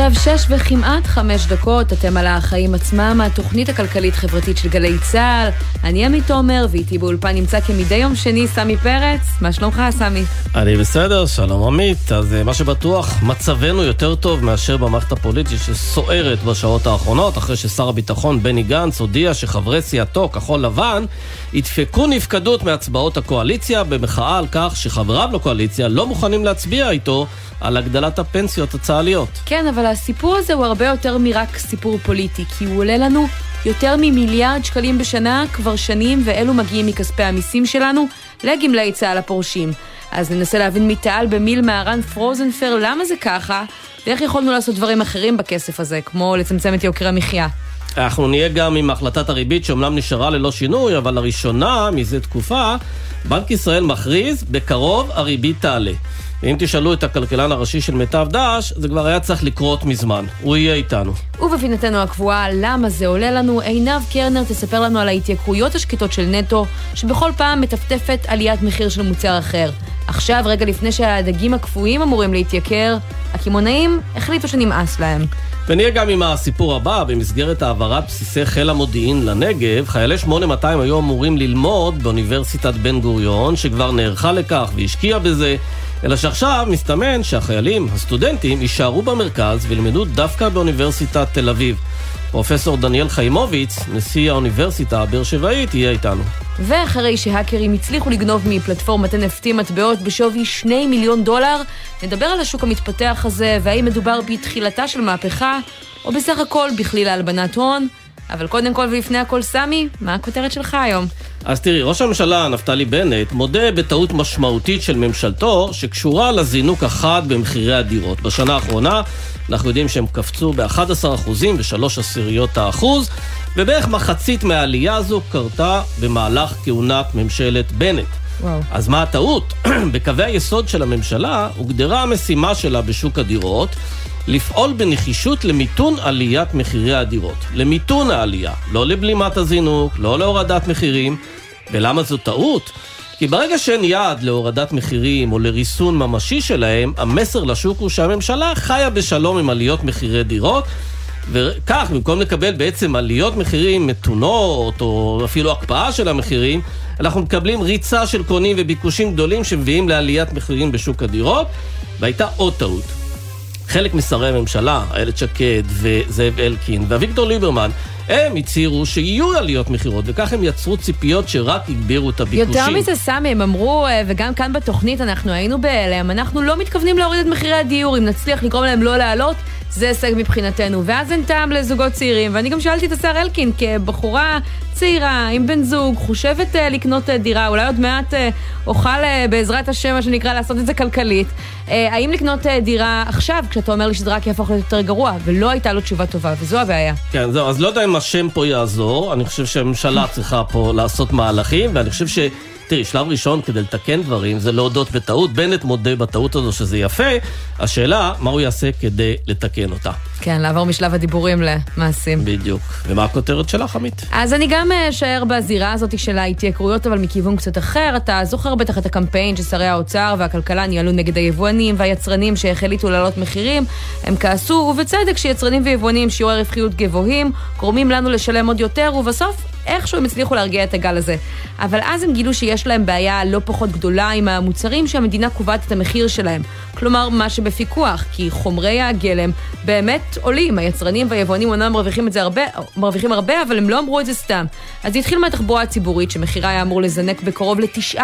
עכשיו שש וכמעט חמש דקות, אתם על החיים עצמם, התוכנית הכלכלית-חברתית של גלי צה"ל. אני עמית תומר, ואיתי באולפן נמצא כמדי יום שני סמי פרץ. מה שלומך, סמי? אני בסדר, שלום עמית. אז אה, מה שבטוח, מצבנו יותר טוב מאשר במערכת הפוליטית שסוערת בשעות האחרונות, אחרי ששר הביטחון בני גנץ הודיע שחברי סיעתו, כחול לבן, ידפקו נפקדות מהצבעות הקואליציה במחאה על כך שחבריו לקואליציה לא מוכנים להצביע איתו על הגדלת הפנסיות הצה"ליות. כן, אבל הסיפור הזה הוא הרבה יותר מרק סיפור פוליטי, כי הוא עולה לנו יותר ממיליארד שקלים בשנה כבר שנים, ואלו מגיעים מכספי המיסים שלנו לגמלאי צה"ל הפורשים. אז ננסה להבין מתעל במיל מהרן פרוזנפר למה זה ככה, ואיך יכולנו לעשות דברים אחרים בכסף הזה, כמו לצמצם את יוקר המחיה. אנחנו נהיה גם עם החלטת הריבית שאומנם נשארה ללא שינוי, אבל לראשונה מזה תקופה, בנק ישראל מכריז, בקרוב הריבית תעלה. ואם תשאלו את הכלכלן הראשי של מיטב דש, זה כבר היה צריך לקרות מזמן. הוא יהיה איתנו. ובפינתנו הקבועה, למה זה עולה לנו, עינב קרנר תספר לנו על ההתייקרויות השקטות של נטו, שבכל פעם מטפטפת עליית מחיר של מוצר אחר. עכשיו, רגע לפני שהדגים הקפואים אמורים להתייקר, הקמעונאים החליטו שנמאס להם. ונהיה גם עם הסיפור הבא, במסגרת העברת בסיסי חיל המודיעין לנגב, חיילי 8200 היו אמורים ללמוד באוניברסיטת בן גוריון, שכבר נערכה לכך והשקיעה בזה. אלא שעכשיו מסתמן שהחיילים, הסטודנטים, יישארו במרכז וילמדו דווקא באוניברסיטת תל אביב. פרופסור דניאל חיימוביץ, נשיא האוניברסיטה הבאר שבעית, יהיה איתנו. ואחרי שהאקרים הצליחו לגנוב מפלטפורמת NFT מטבעות בשווי 2 מיליון דולר, נדבר על השוק המתפתח הזה, והאם מדובר בתחילתה של מהפכה, או בסך הכל בכליל להלבנת הון. אבל קודם כל ולפני הכל, סמי, מה הכותרת שלך היום? אז תראי, ראש הממשלה נפתלי בנט מודה בטעות משמעותית של ממשלתו שקשורה לזינוק החד במחירי הדירות. בשנה האחרונה אנחנו יודעים שהם קפצו ב-11% ו-3 עשיריות האחוז, ובערך מחצית מהעלייה הזו קרתה במהלך כהונת ממשלת בנט. וואו. אז מה הטעות? בקווי היסוד של הממשלה הוגדרה המשימה שלה בשוק הדירות לפעול בנחישות למיתון עליית מחירי הדירות. למיתון העלייה, לא לבלימת הזינוק, לא להורדת מחירים. ולמה זו טעות? כי ברגע שאין יעד להורדת מחירים או לריסון ממשי שלהם, המסר לשוק הוא שהממשלה חיה בשלום עם עליות מחירי דירות, וכך, במקום לקבל בעצם עליות מחירים מתונות, או אפילו הקפאה של המחירים, אנחנו מקבלים ריצה של קונים וביקושים גדולים שמביאים לעליית מחירים בשוק הדירות, והייתה עוד טעות. חלק משרי הממשלה, איילת שקד וזאב אלקין ואביגדור ליברמן, הם הצהירו שיהיו עליות מכירות, וכך הם יצרו ציפיות שרק הגבירו את הביקושים. יותר מזה, סמי, הם אמרו, אה, וגם כאן בתוכנית אנחנו היינו בהלם, אנחנו לא מתכוונים להוריד את מחירי הדיור, אם נצליח לגרום להם לא לעלות, זה הישג מבחינתנו. ואז אין טעם לזוגות צעירים, ואני גם שאלתי את השר אלקין, כבחורה צעירה, עם בן זוג, חושבת uh, לקנות uh, דירה, אולי עוד מעט אוכל בעזרת השם, מה שנקרא, לעשות את זה כלכלית. האם לקנות דירה עכשיו, כשאתה אומר לי שזה רק יהפוך להיות יותר גרוע? ולא הייתה לו תשובה טובה, וזו הבעיה. כן, זהו, אז לא יודע אם השם פה יעזור, אני חושב שהממשלה צריכה פה לעשות מהלכים, ואני חושב ש... תראי, שלב ראשון כדי לתקן דברים זה להודות בטעות. בנט מודה בטעות הזו שזה יפה, השאלה, מה הוא יעשה כדי לתקן אותה. כן, לעבור משלב הדיבורים למעשים. בדיוק. ומה הכותרת שלך, עמית? אז אני גם אה, אשאר בזירה הזאת של ההתייקרויות, אבל מכיוון קצת אחר. אתה זוכר בטח את הקמפיין ששרי האוצר והכלכלה ניהלו נגד היבואנים והיצרנים שהחליטו להעלות מחירים. הם כעסו, ובצדק, שיצרנים ויבואנים שיעורי רווחיות גבוהים, גורמים לנו לשלם עוד יותר, ובסוף איכשהו הם הצליחו להרגיע את הגל הזה. אבל אז הם גילו שיש להם בעיה לא פחות גדולה עם המוצרים שהמדינה קובעת את המחיר שלהם. כלומר, מה שבפיקוח, כי חומרי הגלם באמת עולים. היצרנים והיבואנים אומנם מרוויחים את זה הרבה, מרוויחים הרבה, אבל הם לא אמרו את זה סתם. אז זה התחיל מהתחבורה הציבורית, שמחירה היה אמור לזנק בקרוב ל-9%,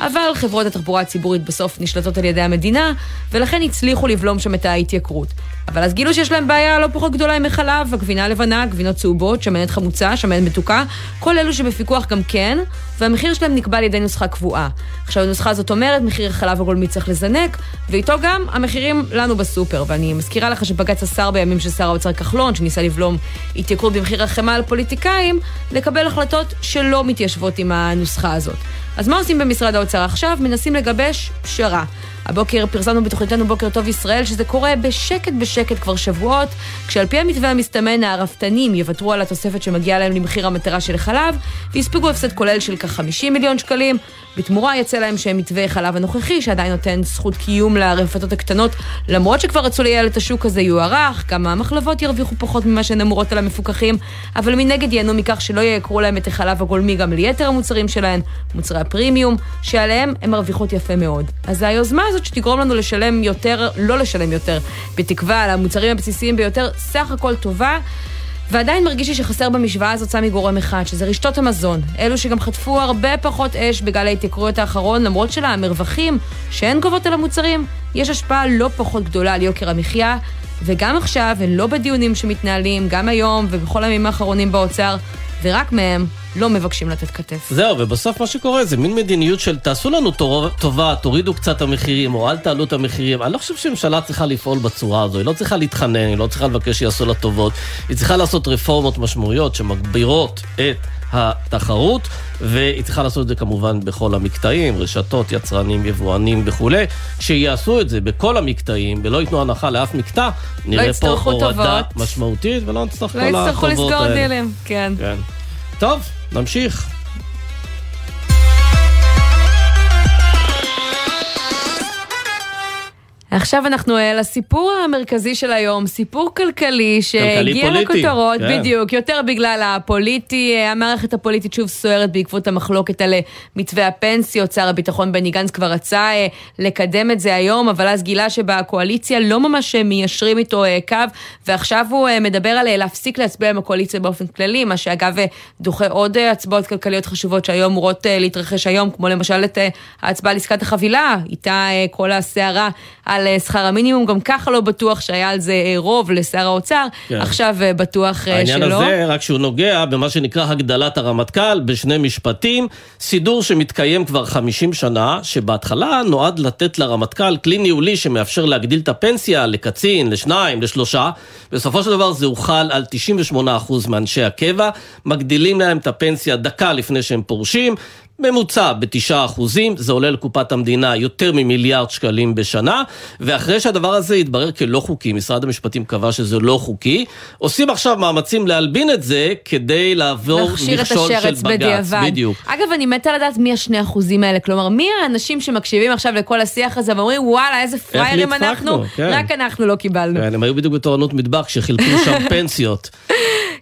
אבל חברות התחבורה הציבורית בסוף נשלטות על ידי המדינה, ולכן הצליחו לבלום שם את ההתייקרות. אבל אז גילו שיש להם בעיה לא פחות גדולה עם החלב, הגבינה הלבנה, גבינות צהובות, שמנת חמוצה, שמנת מתוקה, כל אלו שבפיקוח גם כן, והמחיר שלהם נקבע על ידי נוסחה קבועה. עכשיו, הנוסחה הזאת אומרת, מחיר החלב הגולמי צריך לזנק, ואיתו גם המחירים לנו בסופר. ואני מזכירה לך שבג"ץ אסר בימים של שר האוצר כחלון, שניסה לבלום התייקרות במחיר החמאה על פוליטיקאים, לקבל החלטות שלא מתיישבות עם הנוסחה הזאת. אז מה עושים במשרד האוצר עכשיו? מנסים לגבש פשרה. הבוקר פרסמנו בתוכניתנו בוקר טוב ישראל שזה קורה בשקט בשקט כבר שבועות, כשעל פי המתווה המסתמן הרפתנים יוותרו על התוספת שמגיעה להם למחיר המטרה של החלב, ויספגו הפסד כולל של כ-50 מיליון שקלים. בתמורה יצא להם שמתווה חלב הנוכחי, שעדיין נותן זכות קיום לרפתות הקטנות, למרות שכבר רצו לייעל את השוק הזה, יוארך, גם המחלבות ירוויחו פחות ממה שהן אמורות על המפוקחים, אבל מנגד ייהנו מכך שלא ייקרו להם את החלב הגולמי גם ליתר המוצרים שלהן, מוצרי הפרימיום, שעליהם הן מרוויחות יפה מאוד. אז היוזמה הזאת שתגרום לנו לשלם יותר, לא לשלם יותר, בתקווה על המוצרים הבסיסיים ביותר, סך הכל טובה. ועדיין מרגיש לי שחסר במשוואה הזאת סמי גורם אחד, שזה רשתות המזון. אלו שגם חטפו הרבה פחות אש בגל ההתייקרויות האחרון, למרות שלמרווחים שהן גובות על המוצרים, יש השפעה לא פחות גדולה על יוקר המחיה, וגם עכשיו הן לא בדיונים שמתנהלים, גם היום ובכל הימים האחרונים באוצר, ורק מהם לא מבקשים לתת כתף. זהו, ובסוף מה שקורה זה מין מדיניות של תעשו לנו טובה, תורידו קצת את המחירים, או אל תעלו את המחירים. אני לא חושב שממשלה צריכה לפעול בצורה הזו, היא לא צריכה להתחנן, היא לא צריכה לבקש שיעשו לה טובות, היא צריכה לעשות רפורמות משמעויות שמגבירות את התחרות, והיא צריכה לעשות את זה כמובן בכל המקטעים, רשתות, יצרנים, יבואנים וכולי. כשיעשו את זה בכל המקטעים, ולא ייתנו הנחה לאף מקטע, נראה לא פה הורדה משמעותית, ולא נצטרך לא כל הטובות האלה. לא יצטרכו לסגור דילים, כן. כן. טוב, נמשיך. עכשיו אנחנו אה, לסיפור המרכזי של היום, סיפור כלכלי שהגיע לכותרות, כן. בדיוק, יותר בגלל הפוליטי, אה, המערכת הפוליטית שוב סוערת בעקבות המחלוקת על אה, מתווה הפנסיות, שר הביטחון בני גנץ כבר רצה לקדם את זה היום, אבל אז גילה שבקואליציה לא ממש מיישרים איתו קו, ועכשיו הוא מדבר על להפסיק להצביע עם הקואליציה באופן כללי, מה שאגב דוחה עוד הצבעות כלכליות חשובות שהיו אמורות להתרחש היום, כמו למשל את ההצבעה על עסקת החבילה, איתה כל הסערה על... על אה, שכר המינימום, גם ככה לא בטוח שהיה על זה אה, רוב לשר האוצר, כן. עכשיו אה, בטוח העניין שלא. העניין הזה, רק שהוא נוגע במה שנקרא הגדלת הרמטכ"ל, בשני משפטים, סידור שמתקיים כבר 50 שנה, שבהתחלה נועד לתת לרמטכ"ל כלי ניהולי שמאפשר להגדיל את הפנסיה לקצין, לשניים, לשלושה, בסופו של דבר זה הוחל על 98% מאנשי הקבע, מגדילים להם את הפנסיה דקה לפני שהם פורשים, ממוצע בתשעה אחוזים, זה עולה לקופת המדינה יותר ממיליארד שקלים בשנה, ואחרי שהדבר הזה יתברר כלא חוקי, משרד המשפטים קבע שזה לא חוקי, עושים עכשיו מאמצים להלבין את זה כדי לעבור מכשול של בג"ץ. בדיעבד. בדיוק. אגב, אני מתה לדעת מי השני אחוזים האלה, כלומר, מי האנשים שמקשיבים עכשיו לכל השיח הזה ואומרים, וואלה, איזה פראיירים אנחנו, כן. רק אנחנו לא קיבלנו. כן, הם היו בדיוק בתורנות מטבח כשחילקו שם פנסיות.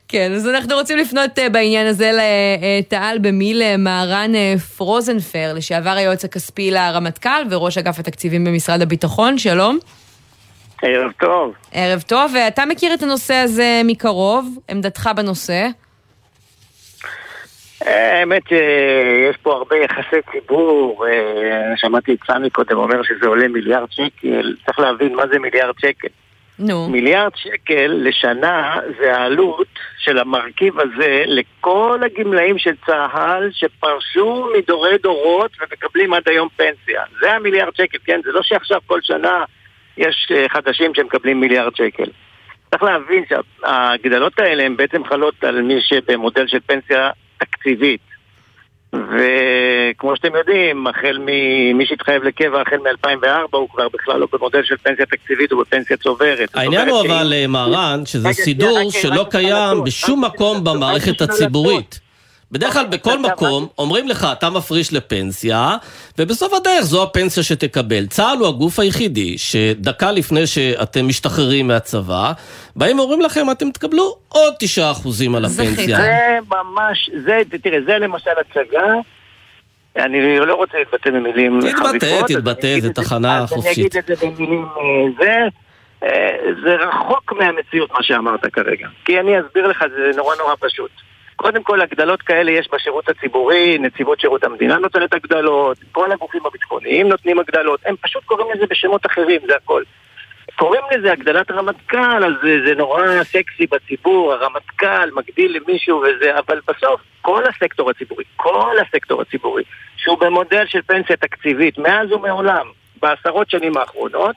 כן, אז אנחנו רוצים לפנות אה, בעניין הזה לתעל במיל אה, מהרן אה, פרוזנפר, לשעבר היועץ הכספי לרמטכ"ל וראש אגף התקציבים במשרד הביטחון, שלום. ערב טוב. ערב טוב, ואתה מכיר את הנושא הזה מקרוב, עמדתך בנושא? האמת שיש פה הרבה יחסי ציבור, שמעתי את סמי קודם אומר שזה עולה מיליארד שקל, צריך להבין מה זה מיליארד שקל. נו. מיליארד שקל לשנה זה העלות של המרכיב הזה לכל הגמלאים של צה"ל שפרשו מדורי דורות ומקבלים עד היום פנסיה. זה המיליארד שקל, כן? זה לא שעכשיו כל שנה יש אה, חדשים שמקבלים מיליארד שקל. צריך להבין שההגדלות האלה הן בעצם חלות על מי שבמודל של פנסיה תקציבית. וכמו שאתם יודעים, החל ממי שהתחייב לקבע החל מ-2004 הוא כבר בכלל לא במודל של פנסיה תקציבית, הוא בפנסיה צוברת. העניין הוא אבל, אה, מהרן, שזה סידור שלא קיים בשום מקום במערכת הציבורית. בדרך כלל בכל מקום אומרים לך, אתה מפריש לפנסיה, ובסוף הדרך זו הפנסיה שתקבל. צה"ל הוא הגוף היחידי שדקה לפני שאתם משתחררים מהצבא, באים ואומרים לכם, אתם תקבלו עוד תשעה אחוזים על הפנסיה. זה ממש, זה, תראה, זה למשל הצגה. אני לא רוצה להתבטא במילים. תתבטא, תתבטא, זו תחנה חופשית. אני אגיד את זה במילים אה, זה. אה, זה רחוק מהמציאות מה שאמרת כרגע. כי אני אסביר לך, זה נורא נורא פשוט. קודם כל, הגדלות כאלה יש בשירות הציבורי, נציבות שירות המדינה נותנת הגדלות, כל הגופים הביטחוניים נותנים הגדלות, הם פשוט קוראים לזה בשמות אחרים, זה הכל. קוראים לזה הגדלת רמטכ"ל, אז זה, זה נורא סקסי בציבור, הרמטכ"ל מגדיל למישהו וזה, אבל בסוף כל הסקטור הציבורי, כל הסקטור הציבורי, שהוא במודל של פנסיה תקציבית מאז ומעולם, בעשרות שנים האחרונות,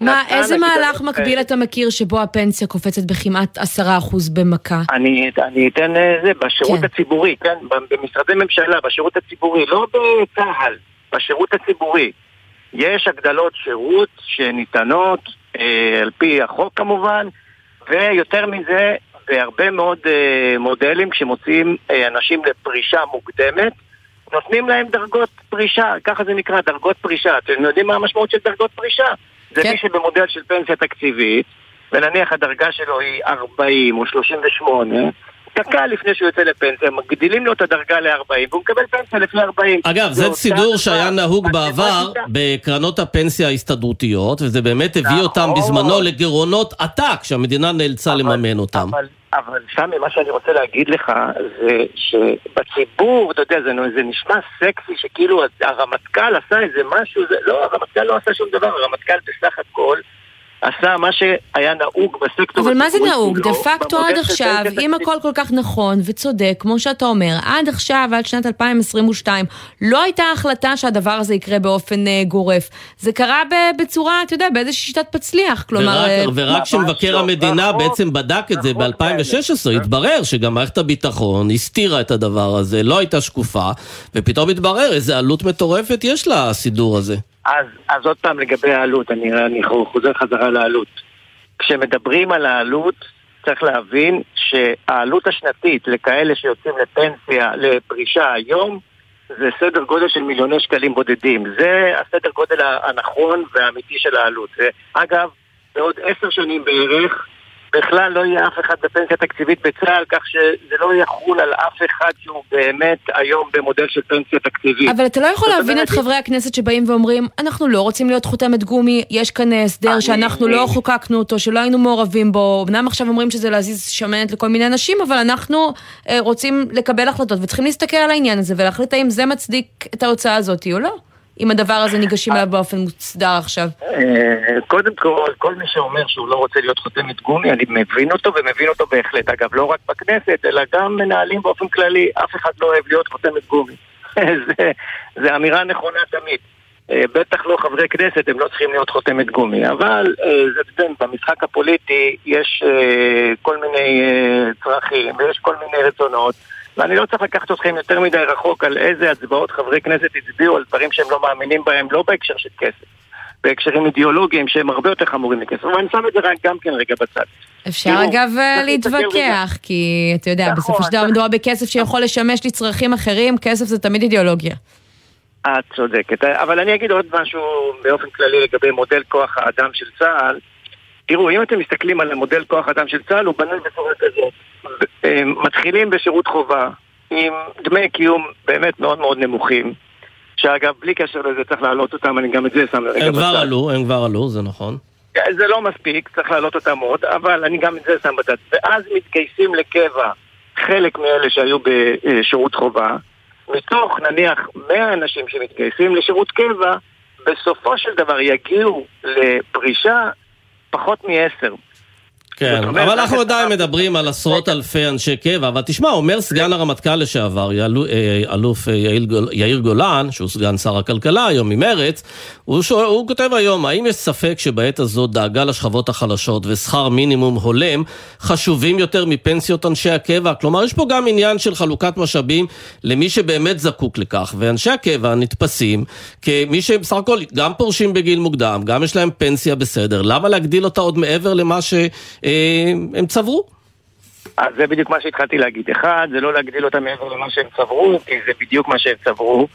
מה, איזה מהלך מקביל אתה מכיר שבו הפנסיה קופצת בכמעט עשרה אחוז במכה? אני, אני אתן אה, זה, בשירות כן. הציבורי, כן? במשרדי ממשלה, בשירות הציבורי, לא בצה"ל, בשירות הציבורי. יש הגדלות שירות שניתנות אה, על פי החוק כמובן, ויותר מזה, בהרבה מאוד אה, מודלים, כשמוציאים אה, אנשים לפרישה מוקדמת, נותנים להם דרגות פרישה, ככה זה נקרא, דרגות פרישה. אתם יודעים מה המשמעות של דרגות פרישה? זה כן. מי שבמודל של פנסיה תקציבית, ונניח הדרגה שלו היא 40 או 38, דקה לפני שהוא יוצא לפנסיה, מגדילים לו את הדרגה ל-40, והוא מקבל פנסיה לפני 40. אגב, זה סידור שהיה נהוג בעבר בקרנות הפנסיה ההסתדרותיות, וזה באמת הביא אותם נכון. בזמנו לגירעונות עתק, שהמדינה נאלצה לממן אותם. אבל סמי, מה שאני רוצה להגיד לך זה שבציבור, אתה יודע, זה, זה נשמע סקסי שכאילו הרמטכ"ל עשה איזה משהו, זה, לא, הרמטכ"ל לא עשה שום דבר, הרמטכ"ל בסך הכל עשה מה שהיה נהוג בסקטור אבל מה זה נהוג? דה פקטו עד עכשיו, אם הכל כל כך נכון וצודק, כמו שאתה אומר, עד עכשיו, עד שנת 2022, לא הייתה החלטה שהדבר הזה יקרה באופן uh, גורף. זה קרה בצורה, אתה יודע, באיזושהי שיטת פצליח, כלומר... ורק כשמבקר לא, המדינה נכון, בעצם בדק את זה נכון, ב-2016, התברר שגם מערכת הביטחון הסתירה את הדבר הזה, לא הייתה שקופה, ופתאום התברר איזה עלות מטורפת יש לסידור הזה. אז, אז עוד פעם לגבי העלות, אני, אני חוזר חזרה לעלות. כשמדברים על העלות, צריך להבין שהעלות השנתית לכאלה שיוצאים לפנסיה, לפרישה היום, זה סדר גודל של מיליוני שקלים בודדים. זה הסדר גודל הנכון והאמיתי של העלות. אגב, בעוד עשר שנים בערך, בכלל לא יהיה אף אחד בפנסיה תקציבית בצה"ל, כך שזה לא יחול על אף אחד שהוא באמת היום במודל של פנסיה תקציבית. אבל אתה לא יכול להבין את חברי הכנסת שבאים ואומרים, אנחנו לא רוצים להיות חותמת גומי, יש כאן הסדר שאנחנו לא חוקקנו אותו, שלא היינו מעורבים בו, אמנם עכשיו אומרים שזה להזיז שמנת לכל מיני אנשים, אבל אנחנו אה, רוצים לקבל החלטות וצריכים להסתכל על העניין הזה ולהחליט האם זה מצדיק את ההוצאה הזאת או לא. אם הדבר הזה ניגשים אליו באופן מוסדר עכשיו? אה, קודם כל, כל מי שאומר שהוא לא רוצה להיות חותמת גומי, אני מבין אותו ומבין אותו בהחלט. אגב, לא רק בכנסת, אלא גם מנהלים באופן כללי, אף אחד לא אוהב להיות חותמת גומי. זה אמירה נכונה תמיד. אה, בטח לא חברי כנסת, הם לא צריכים להיות חותמת גומי, אבל אה, במשחק הפוליטי יש כל מיני צרכים ויש כל מיני רצונות. ואני לא צריך לקחת אתכם יותר מדי רחוק על איזה הצבעות חברי כנסת הצביעו על דברים שהם לא מאמינים בהם, לא בהקשר של כסף. בהקשרים אידיאולוגיים שהם הרבה יותר חמורים מכסף, ואני שם את זה רק גם כן רגע בצד. אפשר תראו, אגב להתווכח, כי אתה יודע, נכון, בסופו של דבר מדובר בכסף שיכול לשמש לצרכים אחרים, כסף זה תמיד אידיאולוגיה. את צודקת, אבל אני אגיד עוד משהו באופן כללי לגבי מודל כוח האדם של צה"ל. תראו, אם אתם מסתכלים על המודל כוח אדם של צה"ל, הוא בנוי בצורה כזאת. מתחילים בשירות חובה עם דמי קיום באמת מאוד מאוד נמוכים. שאגב, בלי קשר לזה צריך להעלות אותם, אני גם את זה שם לרגע בצד. הם כבר עלו, הם כבר עלו, זה נכון. זה לא מספיק, צריך להעלות אותם עוד, אבל אני גם את זה שם בצד. ואז מתגייסים לקבע חלק מאלה שהיו בשירות חובה, מתוך נניח 100 אנשים שמתגייסים לשירות קבע, בסופו של דבר יגיעו לפרישה פחות מעשר. כן, אבל אנחנו עדיין מדברים על עשרות אלפי אנשי קבע, אבל תשמע, אומר סגן הרמטכ"ל לשעבר, אה, אלוף אה, יאיר גולן, שהוא סגן שר הכלכלה היום ממרץ, הוא, הוא כותב היום, האם יש ספק שבעת הזאת דאגה לשכבות החלשות ושכר מינימום הולם חשובים יותר מפנסיות אנשי הקבע? כלומר, יש פה גם עניין של חלוקת משאבים למי שבאמת זקוק לכך, ואנשי הקבע נתפסים כמי שהם בסך הכל גם פורשים בגיל מוקדם, גם יש להם פנסיה בסדר, למה להגדיל אותה עוד מעבר למה ש... אה, הם צברו. אז זה בדיוק מה שהתחלתי להגיד. אחד, זה לא להגדיל אותם מעבר למה שהם צברו, כי זה בדיוק מה שהם צברו.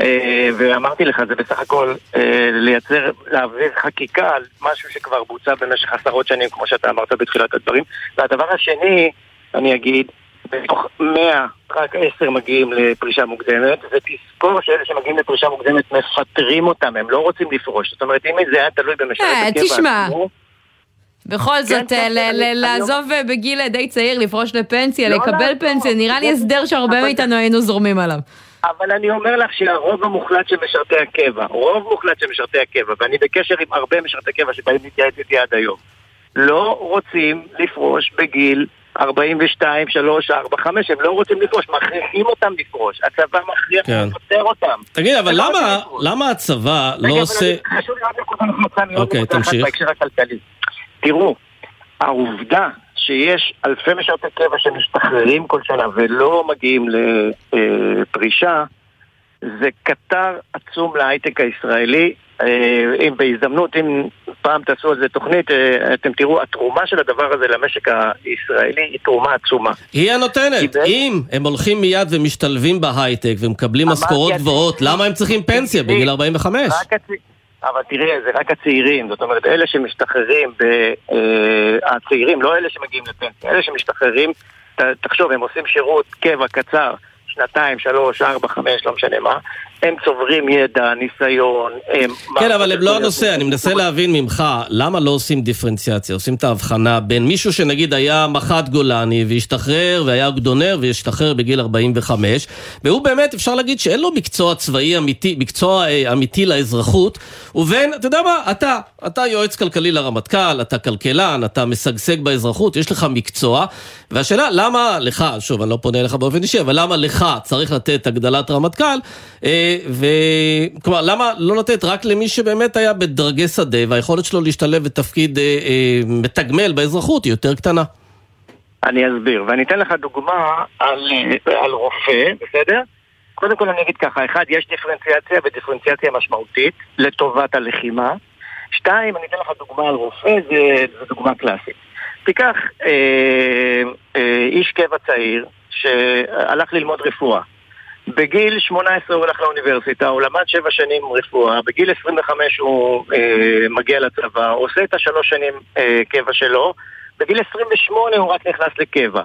אה, ואמרתי לך, זה בסך הכל אה, לייצר, להעביר חקיקה על משהו שכבר בוצע במשך עשרות שנים, כמו שאתה אמרת בתחילת הדברים. והדבר השני, אני אגיד, בתוך מאה, רק עשר מגיעים לפרישה מוקדמת, ותזכור שאלה שמגיעים לפרישה מוקדמת מפטרים אותם, הם לא רוצים לפרוש. זאת אומרת, אם זה היה תלוי במשרת הקבע... תשמע. בכל זאת, לעזוב בגיל די צעיר, לפרוש לפנסיה, לא לקבל פנסיה, נראה לי הסדר שהרבה מאיתנו היינו זורמים עליו. אבל אני אומר לך שהרוב המוחלט של משרתי הקבע, רוב מוחלט של משרתי הקבע, ואני בקשר עם הרבה משרתי קבע שבאים להתייעץ איתי עד היום, לא רוצים לפרוש בגיל 42, 3, 4, 5, הם לא רוצים לפרוש, מכריחים אותם לפרוש. הצבא מכריח כן. לפטר אותם. תגיד, אבל לא למה, למה הצבא לא עושה... חשוב לי רק נקודה נקודה מאוד אוקיי, תמשיך. בהקשר הכלכלי. תראו, העובדה שיש אלפי משרתי קבע שמשתחררים כל שנה ולא מגיעים לפרישה, זה קטר עצום להייטק הישראלי. אה, אם בהזדמנות, אם פעם תעשו על זה תוכנית, אה, אתם תראו, התרומה של הדבר הזה למשק הישראלי היא תרומה עצומה. היא הנותנת. אם הם הולכים מיד ומשתלבים בהייטק ומקבלים משכורות גבוהות, למה הם צריכים פנסיה בגיל 45? אבל תראה, זה רק הצעירים, זאת אומרת, אלה שמשתחררים, ב, אה, הצעירים, לא אלה שמגיעים לפנסיה, אלה שמשתחררים, ת, תחשוב, הם עושים שירות קבע קצר, שנתיים, שלוש, ארבע, חמש, לא משנה מה, הם צוברים ידע, ניסיון. הם כן, אבל הם לא הנושא, אני מנסה להבין ממך, למה לא עושים דיפרנציאציה? עושים את ההבחנה בין מישהו שנגיד היה מח"ט גולני והשתחרר והיה גדונר והשתחרר בגיל 45, והוא באמת, אפשר להגיד שאין לו מקצוע צבאי אמיתי, מקצוע אה, אמיתי לאזרחות, ובין, אתה יודע מה, אתה, אתה יועץ כלכלי לרמטכ"ל, אתה כלכלן, אתה משגשג באזרחות, יש לך מקצוע, והשאלה, למה לך, שוב, אני לא פונה אליך באופן אישי, אבל למה לך צריך לתת הגדלת רמטכ"ל? אה, וכלומר, למה לא לתת רק למי שבאמת היה בדרגי שדה והיכולת שלו להשתלב בתפקיד אה, אה, מתגמל באזרחות היא יותר קטנה? אני אסביר, ואני אתן לך דוגמה על, על רופא, בסדר? קודם כל אני אגיד ככה, אחד, יש דיפרנציאציה ודיפרנציאציה משמעותית לטובת הלחימה. שתיים, אני אתן לך דוגמה על רופא, זו דוגמה קלאסית. תיקח אה, אה, איש קבע צעיר שהלך ללמוד רפואה. בגיל 18 הוא הולך לאוניברסיטה, הוא למד 7 שנים רפואה, בגיל 25 הוא אה, מגיע לצבא, הוא עושה את השלוש שנים אה, קבע שלו, בגיל 28 הוא רק נכנס לקבע.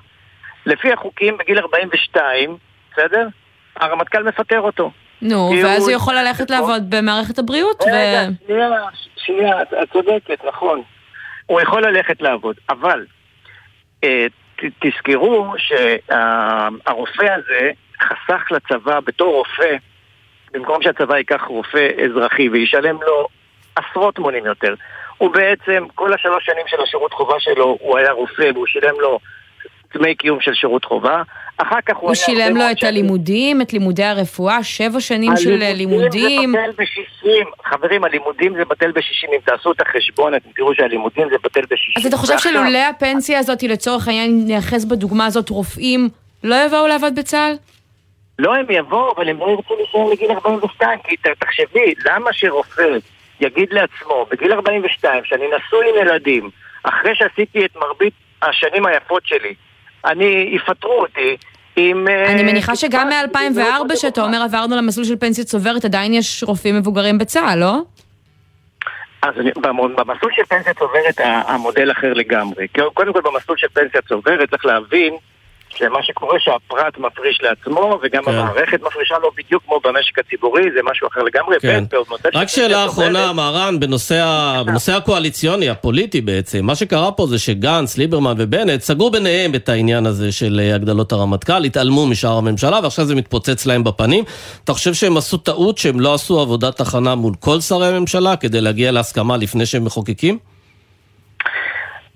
לפי החוקים, בגיל 42, בסדר? הרמטכ"ל מפטר אותו. נו, ואז הוא יכול ללכת לעבוד במערכת הבריאות ו... רגע, שנייה, שנייה, את צודקת, נכון. הוא יכול ללכת לעבוד, אבל אה, תזכרו שהרופא הזה חסך לצבא בתור רופא, במקום שהצבא ייקח רופא אזרחי וישלם לו עשרות מונים יותר. הוא בעצם, כל השלוש שנים של השירות חובה שלו, הוא היה רופא והוא שילם לו דמי קיום של שירות חובה. אחר כך הוא, הוא שילם לו את הלימודים, את לימודי הרפואה, שבע שנים של לימודים. הלימודים זה בטל בשישים. חברים, הלימודים זה בטל בשישים. אם תעשו את החשבון, אתם תראו שהלימודים זה בטל בשישים. אז אתה חושב שלולא הפנסיה הזאת, לצורך העניין, נאחז בדוגמה הזאת, רופאים לא יבואו לעבוד בצה"ל? לא, הם יבואו, אבל הם לא ירצו להישאר לגיל 42, כי תחשבי, למה שרופא יגיד לעצמו, בגיל 42, שאני נשוי עם ילדים, אחרי שעשיתי את מרבית השנים היפות שלי, אני, יפטרו אותי, עם... אה, אני מניחה שגם מ-2004, שאתה אומר עברנו למסלול של פנסיה צוברת, עדיין יש רופאים מבוגרים בצה"ל, לא? אז אני, במסלול של פנסיה צוברת המודל אחר לגמרי. קודם כל במסלול של פנסיה צוברת צריך להבין שמה שקורה שהפרט מפריש לעצמו, וגם כן. המערכת מפרישה לו בדיוק כמו במשק הציבורי, זה משהו אחר לגמרי. כן. רק שאלה אחרונה, מהרן, בנושא, בנושא הקואליציוני, הפוליטי בעצם. מה שקרה פה זה שגנץ, ליברמן ובנט סגרו ביניהם את העניין הזה של אה, הגדלות הרמטכ"ל, התעלמו משאר הממשלה, ועכשיו זה מתפוצץ להם בפנים. אתה חושב שהם עשו טעות שהם לא עשו עבודת הכנה מול כל שרי הממשלה כדי להגיע להסכמה לפני שהם מחוקקים?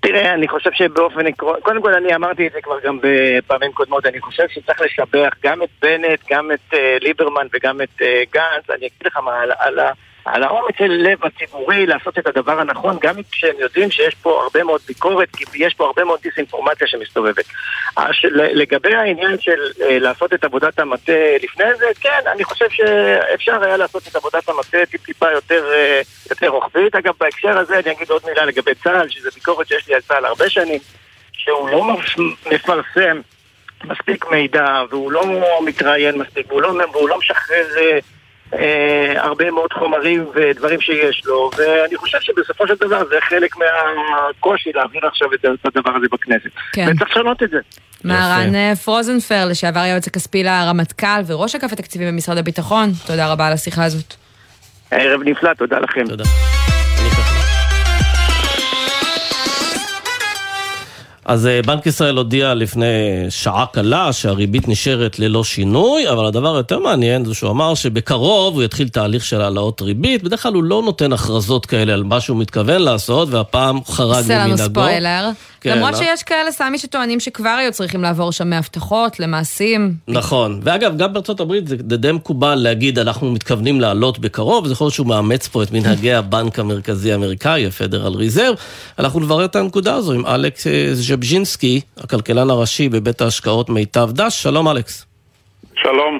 תראה, אני חושב שבאופן עקרוני, קודם כל אני אמרתי את זה כבר גם בפעמים קודמות, אני חושב שצריך לשבח גם את בנט, גם את uh, ליברמן וגם את uh, גנץ, אני אגיד לך מה, על, על, על האומץ של לב הציבורי לעשות את הדבר הנכון, גם כשהם יודעים שיש פה הרבה מאוד ביקורת, כי יש פה הרבה מאוד דיסאינפורמציה שמסתובבת. לגבי העניין של uh, לעשות את עבודת המטה לפני זה, כן, אני חושב שאפשר היה לעשות את עבודת המטה טיפ-טיפה יותר, uh, יותר רוחבית. אגב, בהקשר הזה אני אגיד עוד מילה לגבי צה"ל, שזו ביקורת שיש לי על צה"ל הרבה שנים, שהוא לא מפרסם מספיק מידע, והוא לא מתראיין מספיק, והוא לא, והוא לא משחרר... אה, הרבה מאוד חומרים ודברים שיש לו, ואני חושב שבסופו של דבר זה חלק מהקושי להעביר עכשיו את הדבר הזה בכנסת. כן. וצריך לשנות את זה. מהרן אה, פרוזנפר, לשעבר היועץ הכספי לרמטכ"ל וראש אגף התקציבים במשרד הביטחון, תודה רבה על השיחה הזאת. ערב נפלא, תודה לכם. תודה. אז אה, בנק ישראל הודיע לפני שעה קלה שהריבית נשארת ללא שינוי, אבל הדבר היותר מעניין זה שהוא אמר שבקרוב הוא יתחיל תהליך של העלאות ריבית. בדרך כלל הוא לא נותן הכרזות כאלה על מה שהוא מתכוון לעשות, והפעם חרג ממנהגו. עושה לנו ספוילר. כן, למרות לא? שיש כאלה, סמי, שטוענים שכבר היו צריכים לעבור שם מהבטחות למעשים. נכון. ואגב, גם בארצות הברית זה די מקובל להגיד, אנחנו מתכוונים לעלות בקרוב, זה יכול להיות שהוא מאמץ פה את מנהגי הבנק המרכזי האמריקאי, הפדרל ריזרב. אנחנו נברר את הנקודה הזו עם אלכס אה, ז'בז'ינסקי, הכלכלן הראשי בבית ההשקעות מיטב דש. שלום, אלכס. שלום.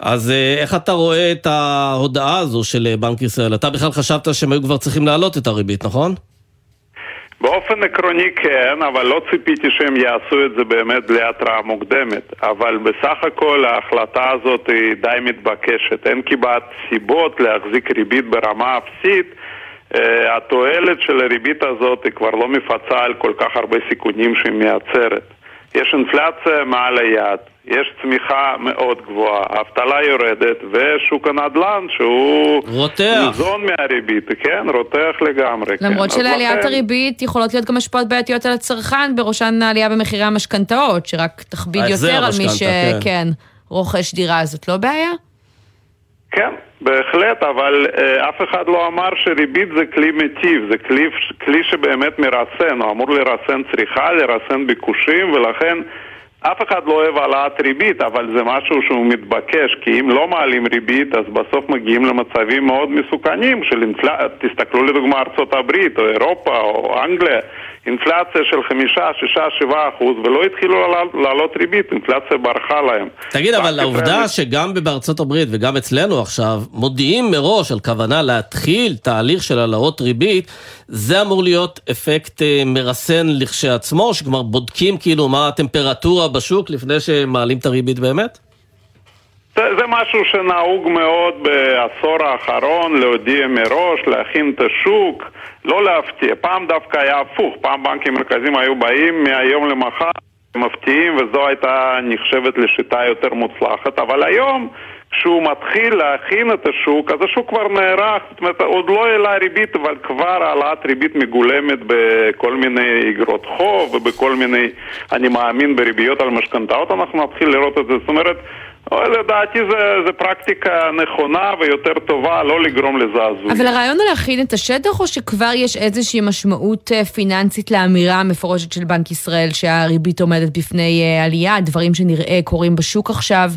אז אה, איך אתה רואה את ההודעה הזו של אה, בנק ישראל? אתה בכלל חשבת שהם היו כבר צריכים להעלות את הריבית, נכון? באופן עקרוני כן, אבל לא ציפיתי שהם יעשו את זה באמת בלי התראה מוקדמת. אבל בסך הכל ההחלטה הזאת היא די מתבקשת. אין כמעט סיבות להחזיק ריבית ברמה אפסית. Uh, התועלת של הריבית הזאת היא כבר לא מפצה על כל כך הרבה סיכונים שהיא מייצרת. יש אינפלציה מעל היעד, יש צמיחה מאוד גבוהה, האבטלה יורדת, ושוק הנדל"ן שהוא... רותח. ניזון מהריבית, כן, רותח לגמרי. כן. למרות כן. שלעליית לכן... הריבית יכולות להיות גם השפעות בעייתיות על הצרכן, בראשן העלייה במחירי המשכנתאות, שרק תכביד יותר על מי שכן, כן, רוכש דירה, זאת לא בעיה? כן, בהחלט, אבל אה, אף אחד לא אמר שריבית זה כלי מיטיב, זה כלי, כלי שבאמת מרסן, הוא אמור לרסן צריכה, לרסן ביקושים, ולכן אף אחד לא אוהב העלאת ריבית, אבל זה משהו שהוא מתבקש, כי אם לא מעלים ריבית, אז בסוף מגיעים למצבים מאוד מסוכנים של אינפלציה, תסתכלו לדוגמה ארצות הברית, או אירופה, או אנגליה, אינפלציה של חמישה, שישה, שבעה אחוז, ולא התחילו לעלות ריבית, אינפלציה ברחה להם. תגיד, אבל העובדה שגם בארצות הברית וגם אצלנו עכשיו, מודיעים מראש על כוונה להתחיל תהליך של העלאות ריבית, זה אמור להיות אפקט אה, מרסן לכשעצמו, שכבר בודקים כאילו מה הטמפרטורה בשוק לפני שמעלים את הריבית באמת? זה, זה משהו שנהוג מאוד בעשור האחרון, להודיע מראש, להכין את השוק, לא להפתיע. פעם דווקא היה הפוך, פעם בנקים מרכזיים היו באים מהיום למחר, מפתיעים, וזו הייתה נחשבת לשיטה יותר מוצלחת, אבל היום... כשהוא מתחיל להכין את השוק, אז השוק כבר נערך, זאת אומרת, עוד לא העלה ריבית, אבל כבר העלאת ריבית מגולמת בכל מיני אגרות חוב ובכל מיני, אני מאמין, בריביות על משכנתאות, אנחנו נתחיל לראות את זה. זאת אומרת, לדעתי זו פרקטיקה נכונה ויותר טובה, לא לגרום לזעזוע. אבל הרעיון הוא להכין את השטח, או שכבר יש איזושהי משמעות אה, פיננסית לאמירה המפורשת של בנק ישראל שהריבית עומדת בפני אה, עלייה, דברים שנראה קורים בשוק עכשיו?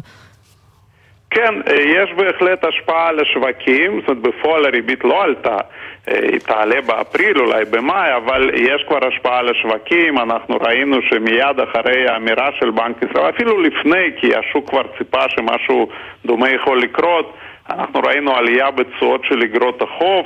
כן, אה, יש בהחלט השפעה על השווקים, זאת אומרת בפועל הריבית לא עלתה, היא תעלה באפריל, אולי במאי, אבל יש כבר השפעה על השווקים, אנחנו ראינו שמיד אחרי האמירה של בנק ישראל, אפילו לפני, כי השוק כבר ציפה שמשהו דומה יכול לקרות, אנחנו ראינו עלייה בתשואות של אגרות החוב,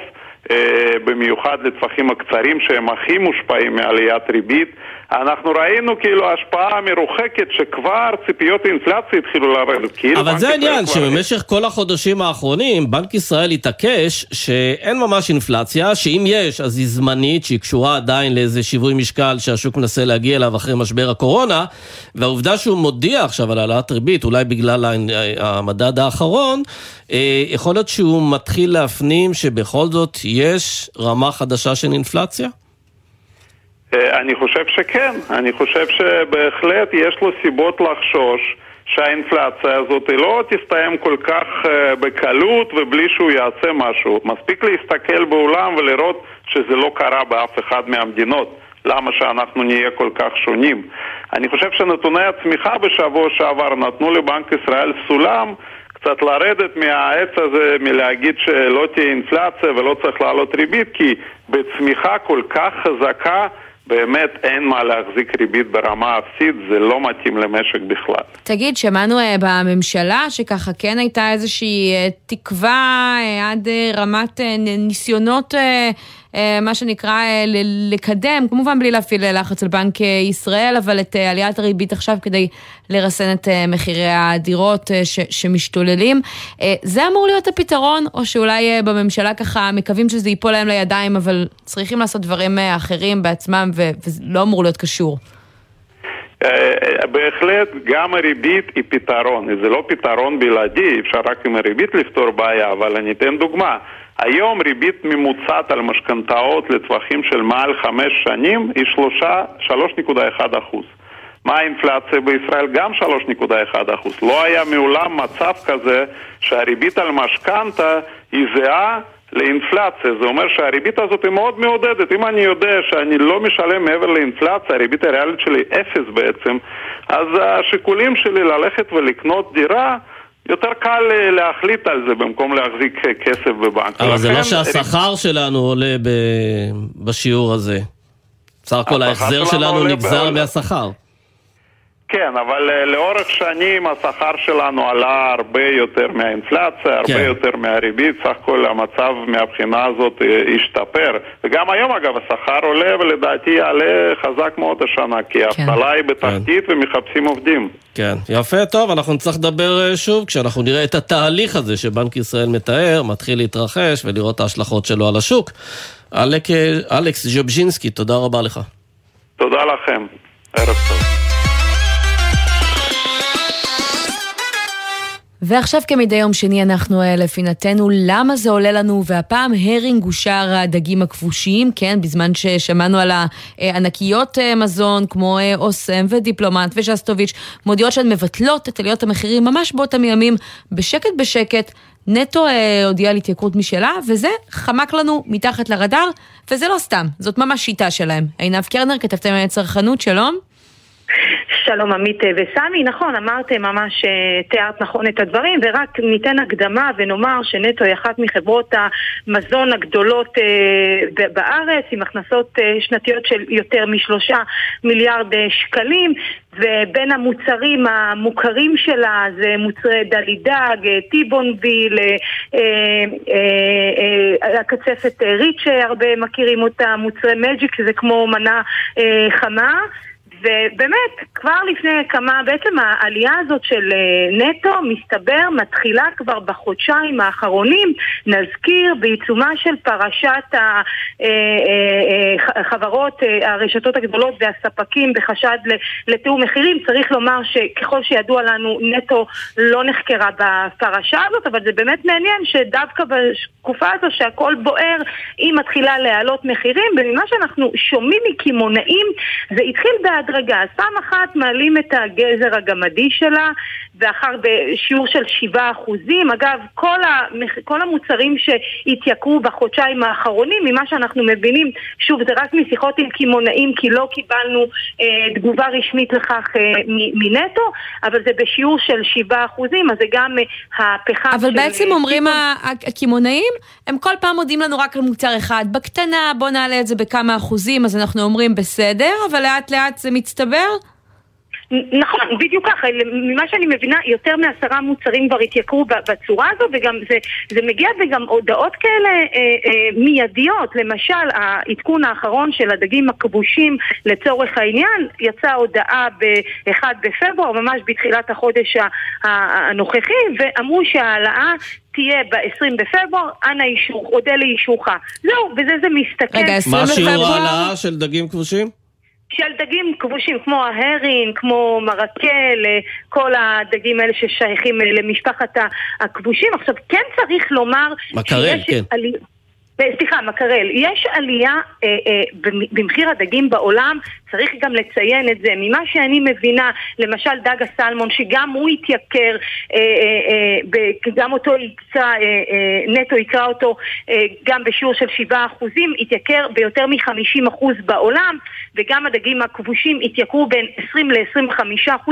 אה, במיוחד לטווחים הקצרים שהם הכי מושפעים מעליית ריבית. אנחנו ראינו כאילו השפעה מרוחקת שכבר ציפיות האינפלציה התחילו לרדת. כאילו אבל זה העניין, שבמשך כל החודשים האחרונים בנק ישראל התעקש שאין ממש אינפלציה, שאם יש אז היא זמנית, שהיא קשורה עדיין לאיזה שיווי משקל שהשוק מנסה להגיע אליו אחרי משבר הקורונה, והעובדה שהוא מודיע עכשיו על העלאת ריבית, אולי בגלל המדד האחרון, אה, יכול להיות שהוא מתחיל להפנים שבכל זאת יש רמה חדשה של אינפלציה? אה, אני חושב שכן, אני חושב שבהחלט יש לו סיבות לחשוש שהאינפלציה הזאת לא תסתיים כל כך אה, בקלות ובלי שהוא יעשה משהו. מספיק להסתכל בעולם ולראות שזה לא קרה באף אחד מהמדינות. למה שאנחנו נהיה כל כך שונים? אני חושב שנתוני הצמיחה בשבוע שעבר נתנו לבנק ישראל סולם קצת לרדת מהעץ הזה, מלהגיד שלא תהיה אינפלציה ולא צריך לעלות ריבית, כי בצמיחה כל כך חזקה באמת אין מה להחזיק ריבית ברמה אפסית, זה לא מתאים למשק בכלל. תגיד, שמענו uh, בממשלה שככה כן הייתה איזושהי uh, תקווה uh, עד רמת ניסיונות, מה שנקרא, uh, לקדם, כמובן בלי להפעיל לחץ על בנק ישראל, אבל את עליית הריבית עכשיו כדי לרסן את מחירי הדירות ש, שמשתוללים. זה אמור להיות הפתרון, או שאולי בממשלה ככה מקווים שזה ייפול להם לידיים, אבל צריכים לעשות דברים אחרים בעצמם וזה לא אמור להיות קשור. אה, בהחלט גם הריבית היא פתרון, זה לא פתרון בלעדי, אפשר רק עם הריבית לפתור בעיה, אבל אני אתן דוגמה. היום ריבית ממוצעת על משכנתאות לטווחים של מעל חמש שנים היא 3.1 אחוז. מה האינפלציה בישראל? גם 3.1 אחוז. לא היה מעולם מצב כזה שהריבית על משכנתה היא זהה לאינפלציה. זה אומר שהריבית הזאת היא מאוד מעודדת. אם אני יודע שאני לא משלם מעבר לאינפלציה, הריבית הריאלית שלי אפס בעצם, אז השיקולים שלי ללכת ולקנות דירה יותר קל להחליט על זה במקום להחזיק כסף בבנק. אבל זה לא שהשכר שלנו עולה בשיעור הזה. בסך הכל ההחזר שלנו נגזר מהשכר. כן, אבל uh, לאורך שנים השכר שלנו עלה הרבה יותר מהאינפלציה, הרבה כן. יותר מהריבית, סך הכל המצב מהבחינה הזאת uh, השתפר. וגם היום אגב השכר עולה ולדעתי יעלה חזק מאוד השנה, כי כן. האבטלה כן. היא בתחתית כן. ומחפשים עובדים. כן, יפה, טוב, אנחנו נצטרך לדבר uh, שוב כשאנחנו נראה את התהליך הזה שבנק ישראל מתאר, מתחיל להתרחש ולראות את ההשלכות שלו על השוק. אלק, אלכס ז'ובז'ינסקי, תודה רבה לך. תודה לכם, ערב טוב. ועכשיו כמדי יום שני אנחנו אה, לפינתנו למה זה עולה לנו, והפעם הרינג הוא שער הדגים הכבושים, כן, בזמן ששמענו על הענקיות אה, מזון כמו אה, אוסם ודיפלומט ושסטוביץ', מודיעות שהן מבטלות את עליות המחירים ממש באותם ימים, בשקט בשקט. נטו הודיעה על התייקרות משלה, וזה חמק לנו מתחת לרדאר, וזה לא סתם, זאת ממש שיטה שלהם. עינב קרנר, כתבתם צרכנות, שלום. שלום עמית וסמי, נכון, אמרתם ממש, אה, תיארת נכון את הדברים, ורק ניתן הקדמה ונאמר שנטו היא אחת מחברות המזון הגדולות אה, בארץ, עם הכנסות אה, שנתיות של יותר משלושה מיליארד שקלים, ובין המוצרים המוכרים שלה זה מוצרי דלידג, טיבונביל, הקצפת ריץ' שהרבה מכירים אותה, מוצרי מג'יק, זה כמו מנה חמה. ובאמת, כבר לפני כמה, בעצם העלייה הזאת של אה, נטו, מסתבר, מתחילה כבר בחודשיים האחרונים, נזכיר, בעיצומה של פרשת החברות, אה, אה, הרשתות הגדולות והספקים בחשד לתיאום מחירים. צריך לומר שככל שידוע לנו, נטו לא נחקרה בפרשה הזאת, אבל זה באמת מעניין שדווקא בתקופה הזו שהכל בוער, היא מתחילה להעלות מחירים, וממה שאנחנו שומעים מקמעונאים, זה התחיל בהדרגה. בהדרגה. אז פעם אחת מעלים את הגזר הגמדי שלה, ואחר בשיעור של 7 אחוזים. אגב, כל, המח... כל המוצרים שהתייקרו בחודשיים האחרונים, ממה שאנחנו מבינים, שוב, זה רק משיחות עם קמעונאים, כי לא קיבלנו אה, תגובה רשמית לכך אה, מנטו, אבל זה בשיעור של 7 אחוזים, אז זה גם אה, הפחם אבל של... בעצם אומרים הקמעונאים, הם כל פעם מודים לנו רק על מוצר אחד. בקטנה, בוא נעלה את זה בכמה אחוזים, אז אנחנו אומרים בסדר, אבל לאט לאט זה מצטבר? נכון, בדיוק ככה, ממה שאני מבינה, יותר מעשרה מוצרים כבר התייקרו בצורה הזו, וגם זה, זה מגיע וגם הודעות כאלה אה, אה, מיידיות, למשל העדכון האחרון של הדגים הכבושים לצורך העניין, יצאה הודעה ב-1 בפברואר, ממש בתחילת החודש הנוכחי, ואמרו שההעלאה תהיה ב-20 בפברואר, אנא אישור, אודה לאישורך. זהו, בזה זה מסתכל. רגע, 20 בפברואר? מה שיעור ההעלאה של דגים כבושים? של דגים כבושים כמו ההרין, כמו מרקל, אה, כל הדגים האלה ששייכים אה, למשפחת הכבושים. עכשיו, כן צריך לומר... מקרל, כן. סליחה, מקרל. יש עלייה אה, אה, במחיר הדגים בעולם, צריך גם לציין את זה. ממה שאני מבינה, למשל דג הסלמון, שגם הוא התייקר, אה, אה, אה, גם אותו יקצה, אה, אה, נטו יקרא אותו אה, גם בשיעור של 7%, התייקר ביותר מ-50% בעולם, וגם הדגים הכבושים התייקרו בין 20 ל-25%,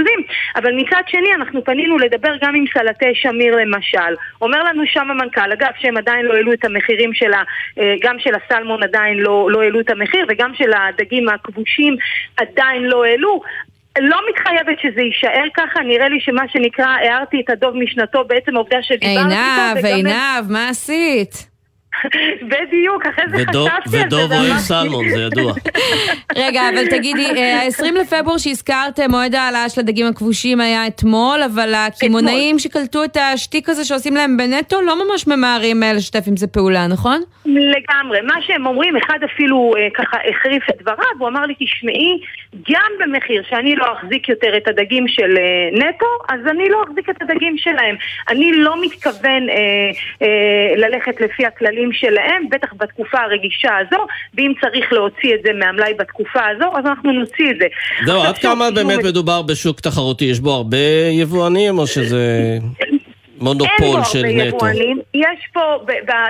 אבל מצד שני אנחנו פנינו לדבר גם עם סלטי שמיר למשל. אומר לנו שם המנכ"ל, אגב, שהם עדיין לא העלו את המחירים של ה... אה, גם של הסלמון עדיין לא, לא העלו את המחיר וגם של הדגים הכבושים עדיין לא העלו. לא מתחייבת שזה יישאר ככה, נראה לי שמה שנקרא, הערתי את הדוב משנתו, בעצם העובדה שדיברתי איתו. עינב, עינב, מה עשית? בדיוק, אחרי זה ודוב, חשבתי על זה. ודוב אוהב סלמון, זה ידוע. רגע, אבל תגידי, ה-20 אה, לפברואר שהזכרת, מועד ההעלאה של הדגים הכבושים היה אתמול, אבל הקמעונאים שקלטו את השטיק הזה שעושים להם בנטו, לא ממש ממהרים אה, לשתף עם זה פעולה, נכון? לגמרי. מה שהם אומרים, אחד אפילו אה, ככה החריף את דבריו, הוא אמר לי, תשמעי, גם במחיר שאני לא אחזיק יותר את הדגים של נטו, אז אני לא אחזיק את הדגים שלהם. אני לא מתכוון ללכת לפי הכללים הכלים שלהם, בטח בתקופה הרגישה הזו, ואם צריך להוציא את זה מהמלאי בתקופה הזו, אז אנחנו נוציא את זה. זהו, עד כמה באמת מדובר בשוק תחרותי? יש בו הרבה יבואנים, או שזה... מונופול של נטו. אין בו הרבה יבואנים. יש פה,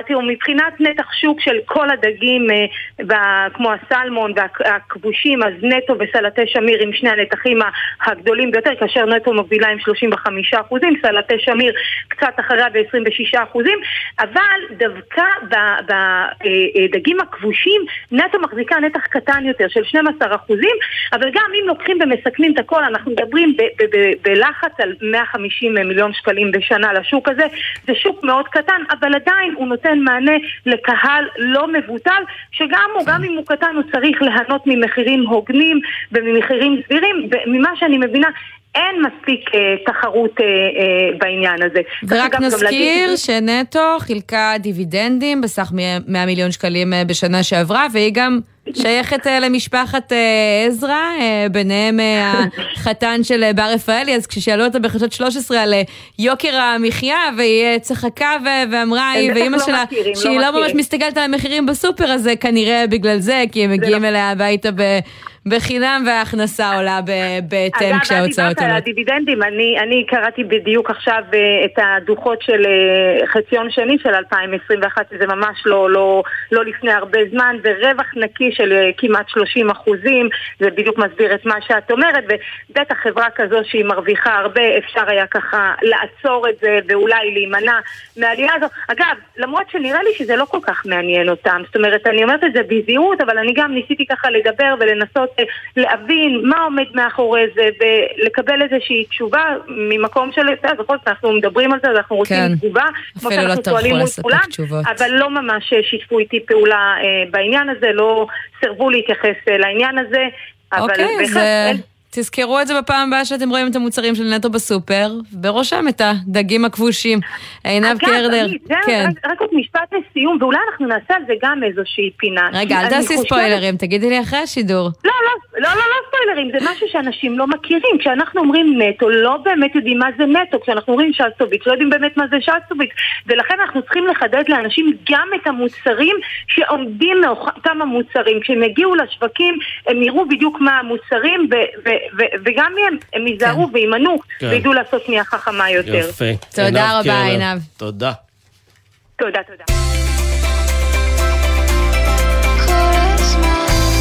תראו, מבחינת נתח שוק של כל הדגים, אה, כמו הסלמון והכבושים, אז נטו וסלטי שמיר עם שני הנתחים הגדולים ביותר, כאשר נטו מובילה עם 35 אחוזים, סלטי שמיר קצת אחריה ב-26 אחוזים, אבל דווקא בדגים הכבושים, נטו מחזיקה נתח קטן יותר של 12 אחוזים, אבל גם אם לוקחים ומסכמים את הכל, אנחנו מדברים בלחץ על 150 מיליון שקלים בשנה השוק הזה. זה שוק מאוד קטן, אבל עדיין הוא נותן מענה לקהל לא מבוטל, שגם הוא, גם אם הוא קטן, הוא צריך ליהנות ממחירים הוגנים וממחירים סבירים, וממה שאני מבינה, אין מספיק אה, תחרות אה, אה, בעניין הזה. ורק נזכיר להגיד... שנטו חילקה דיבידנדים בסך 100 מיליון שקלים אה, בשנה שעברה, והיא גם שייכת אה, למשפחת אה, עזרא, אה, ביניהם החתן של בר רפאלי, אז כששאלו אותה בחדשות 13 על יוקר המחיה, והיא צחקה ואמרה, היא ואימא לא שלה, שהיא לא, לא ממש מסתכלת על המחירים בסופר, אז כנראה בגלל זה, כי הם מגיעים לא- אליה הביתה ב... בחינם וההכנסה עולה בהתאם כשההוצאות עולות. אגב, את דיברת על הדיבידנדים, אני, אני קראתי בדיוק עכשיו את הדוחות של חציון שני של 2021, שזה ממש לא, לא, לא לפני הרבה זמן, ורווח נקי של אה, כמעט 30 אחוזים, זה בדיוק מסביר את מה שאת אומרת, ובטח חברה כזו שהיא מרוויחה הרבה, אפשר היה ככה לעצור את זה ואולי להימנע מהעלייה הזו. אגב, למרות שנראה לי שזה לא כל כך מעניין אותם, זאת אומרת, אני אומרת את זה בזהירות, אבל אני גם ניסיתי ככה לדבר ולנסות אה, להבין מה עומד מאחורי זה ולקבל איזושהי תשובה ממקום של, בכל זאת אנחנו מדברים על זה, אנחנו רוצים כן. תגובה, כמו שאנחנו לא שואלים מול כולם, אבל לא ממש שיתפו איתי פעולה אה, בעניין הזה, לא סירבו להתייחס אה, לעניין הזה, אבל אוקיי, בהחלט... אין... תזכרו את זה בפעם הבאה שאתם רואים את המוצרים של נטו בסופר, בראשם את הדגים הכבושים. עינב קרדר, כן. רק עוד משפט לסיום, ואולי אנחנו נעשה על זה גם איזושהי פינה. רגע, אל תעשי ספוילרים, תגידי לי אחרי השידור. לא, לא, לא, לא, לא ספוילרים, זה משהו שאנשים לא מכירים. כשאנחנו אומרים נטו, לא באמת יודעים מה זה נטו. כשאנחנו אומרים שסטוביץ, לא יודעים באמת מה זה שסטוביץ. ולכן אנחנו צריכים לחדד לאנשים גם את המוצרים שעומדים מאותם המוצרים. כשהם יגיעו לשווקים, הם יראו בדיוק מה המוצרים, וגם הם, הם ייזהרו כן. ויימנעו, כן. וידעו לעשות קנייה חכמה יותר. יפה. תודה רבה, עינב. תודה. תודה, תודה.